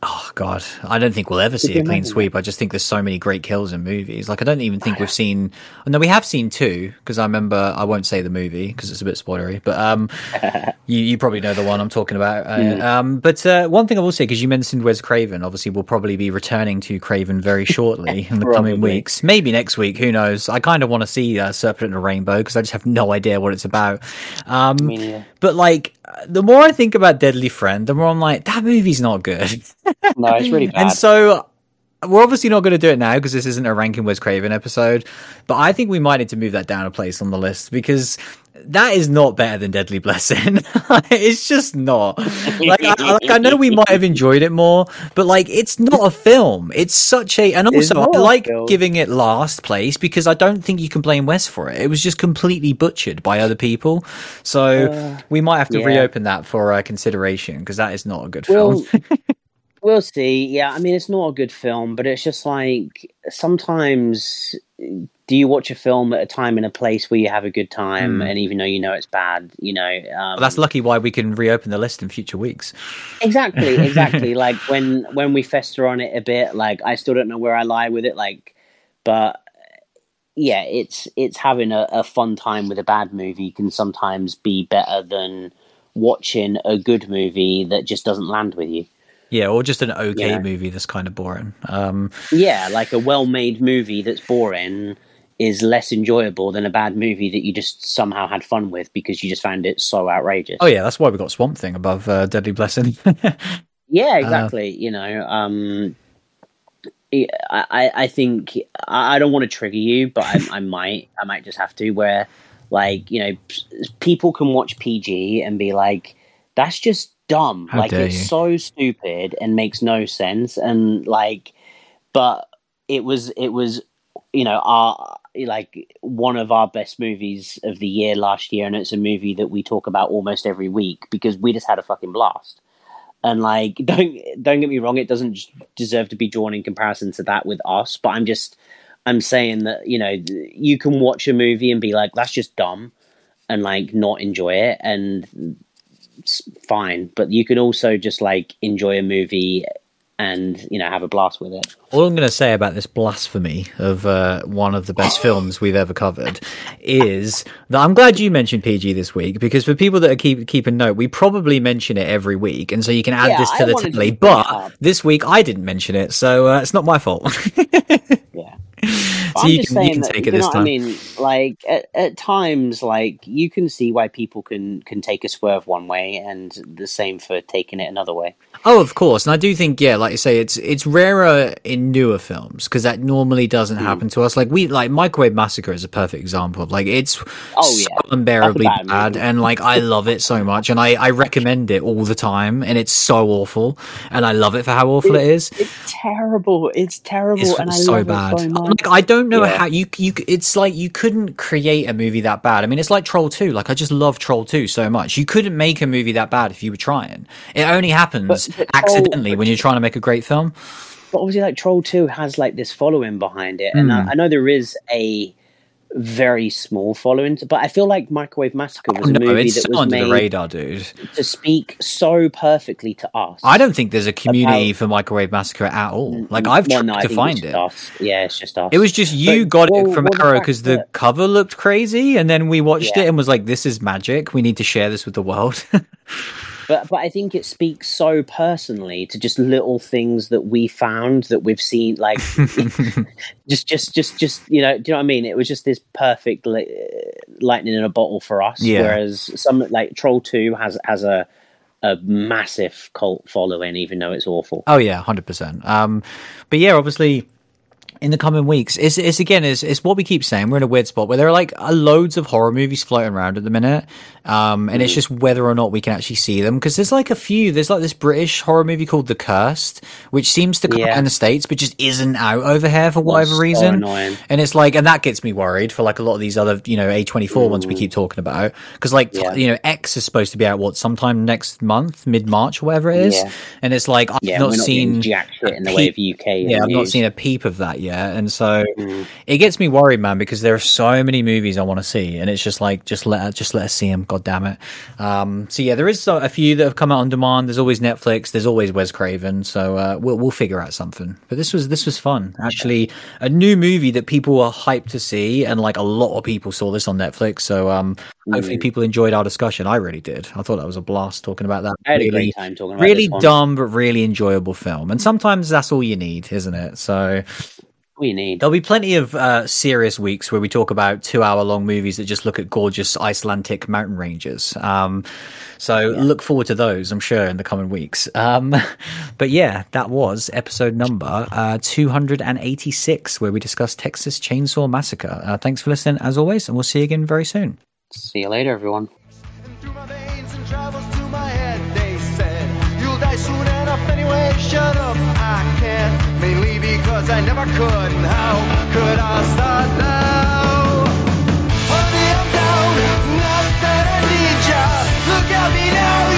Oh God, I don't think we'll ever see a clean sweep. I just think there's so many great kills in movies. Like I don't even think we've seen. No, we have seen two because I remember. I won't say the movie because it's a bit spoilery, but um, [laughs] you you probably know the one I'm talking about. Uh, Um, but uh, one thing I will say because you mentioned Wes Craven, obviously we'll probably be returning to Craven very [laughs] shortly in the coming weeks, maybe next week. Who knows? I kind of want to see uh, Serpent and the Rainbow because I just have no idea what it's about. Um, I mean, yeah. but like, the more I think about Deadly Friend, the more I'm like, that movie's not good. No, it's really [laughs] bad. And so we're obviously not going to do it now because this isn't a ranking Wes Craven episode, but I think we might need to move that down a place on the list because that is not better than Deadly Blessing. [laughs] it's just not. Like I, like I know we might have enjoyed it more, but like it's not a film. It's such a and also I like giving it last place because I don't think you can blame Wes for it. It was just completely butchered by other people. So uh, we might have to yeah. reopen that for uh, consideration because that is not a good film. Well, [laughs] We'll see. Yeah, I mean, it's not a good film, but it's just like sometimes do you watch a film at a time and a place where you have a good time, mm. and even though you know it's bad, you know. Um, well, that's lucky why we can reopen the list in future weeks. Exactly, [laughs] exactly. like when when we fester on it a bit, like I still don't know where I lie with it, like, but yeah, it's it's having a, a fun time with a bad movie can sometimes be better than watching a good movie that just doesn't land with you. Yeah, or just an okay yeah. movie that's kind of boring. Um, yeah, like a well-made movie that's boring is less enjoyable than a bad movie that you just somehow had fun with because you just found it so outrageous. Oh yeah, that's why we got Swamp Thing above uh, Deadly Blessing. [laughs] yeah, exactly. Uh, you know, um, I I think I don't want to trigger you, but I, I [laughs] might I might just have to. Where like you know, people can watch PG and be like, that's just dumb. How like it's you. so stupid and makes no sense. And like, but it was it was you know our like one of our best movies of the year last year, and it's a movie that we talk about almost every week because we just had a fucking blast. And like, [laughs] don't don't get me wrong, it doesn't deserve to be drawn in comparison to that with us. But I'm just I'm saying that you know you can watch a movie and be like, that's just dumb, and like not enjoy it, and fine. But you can also just like enjoy a movie and you know have a blast with it. All I'm going to say about this blasphemy of uh, one of the best [laughs] films we've ever covered is that I'm glad you mentioned PG this week because for people that are keep keeping note, we probably mention it every week, and so you can add yeah, this to I the tally. But this week I didn't mention it, so uh, it's not my fault. [laughs] yeah. so I'm you just can, saying you can that, take it this time. I mean, like at, at, times, like you can see why people can can take a swerve one way, and the same for taking it another way. Oh, of course, and I do think, yeah, like you say, it's it's rarer in newer films because that normally doesn't mm. happen to us. Like we, like Microwave Massacre is a perfect example of like it's oh, so yeah. unbearably bad, bad and like I love it so much, and I I recommend it all the time, and it's so awful, and I love it for how awful it, it is. It's terrible. It's terrible, it's and I so bad. So like, I don't know yeah. how you you. It's like you couldn't create a movie that bad. I mean, it's like Troll Two. Like I just love Troll Two so much. You couldn't make a movie that bad if you were trying. It only happens but, accidentally when you're trying to make a great film. But obviously, like Troll Two has like this following behind it, and mm. I, hmm. I know there is a very small following. But I feel like Microwave Massacre was oh, no, a movie that was made the radar, dude, to speak so perfectly to us. I don't think there's a community about, for Microwave Massacre at all. Like I've well, tried no, to find it. Us. Yeah, it's just us. It was just you but, got well, it from well, Arrow because the, the, cover looked crazy, and then we watched yeah. it and was like, "This is magic. We need to share this with the world." [laughs] but but I think it speaks so personally to just little things that we found that we've seen, like [laughs] just just just just you know, do you know what I mean? It was just this perfect li- lightning in a bottle for us. Yeah. Whereas some like Troll Two has has a a massive cult following, even though it's awful. Oh yeah, hundred um, percent. But yeah, obviously in the coming weeks. It's, it's again, it's, it's what we keep saying. We're in a weird spot where there are like loads of horror movies floating around at the minute. Um, and it's just whether or not we can actually see them. Cause there's like a few, there's like this British horror movie called The Cursed, which seems to come yeah. out in the States, but just isn't out over here for whatever reason. So and it's like, and that gets me worried for like a lot of these other, you know, A24 mm. ones we mm. keep talking about. Cause like, yeah. you know, X is supposed to be out what, sometime next month, mid March, whatever it is. Yeah. And it's like, I've not, not seen jack shit in the way of UK. Yeah, I've not seen a peep of that yet. And so, mm. it gets me worried, man, because there are so many movies I want to see, and it's just like just let just let us see them. God damn it! Um, so yeah, there is a few that have come out on demand. There's always Netflix. There's always Wes Craven. So uh, we'll we'll figure out something. But this was this was fun. Actually, a new movie that people were hyped to see, and like a lot of people saw this on Netflix. So um, mm. hopefully people enjoyed our discussion. I really did. I thought that was a blast talking about that. I had really, a great time talking about really dumb but really enjoyable film. And sometimes that's all you need, isn't it? So we need. There'll be plenty of uh, serious weeks where we talk about two-hour-long movies that just look at gorgeous Icelandic mountain ranges. Um, so yeah. look forward to those, I'm sure, in the coming weeks. Um, [laughs] but yeah, that was episode number uh, 286, where we discussed Texas Chainsaw Massacre. Uh, thanks for listening, as always, and we'll see you again very soon. See you later, everyone anyway, shut up, I can't. Mainly because I never could, and how could I start now? Honey, I'm down, not that I need ya. Look at me now,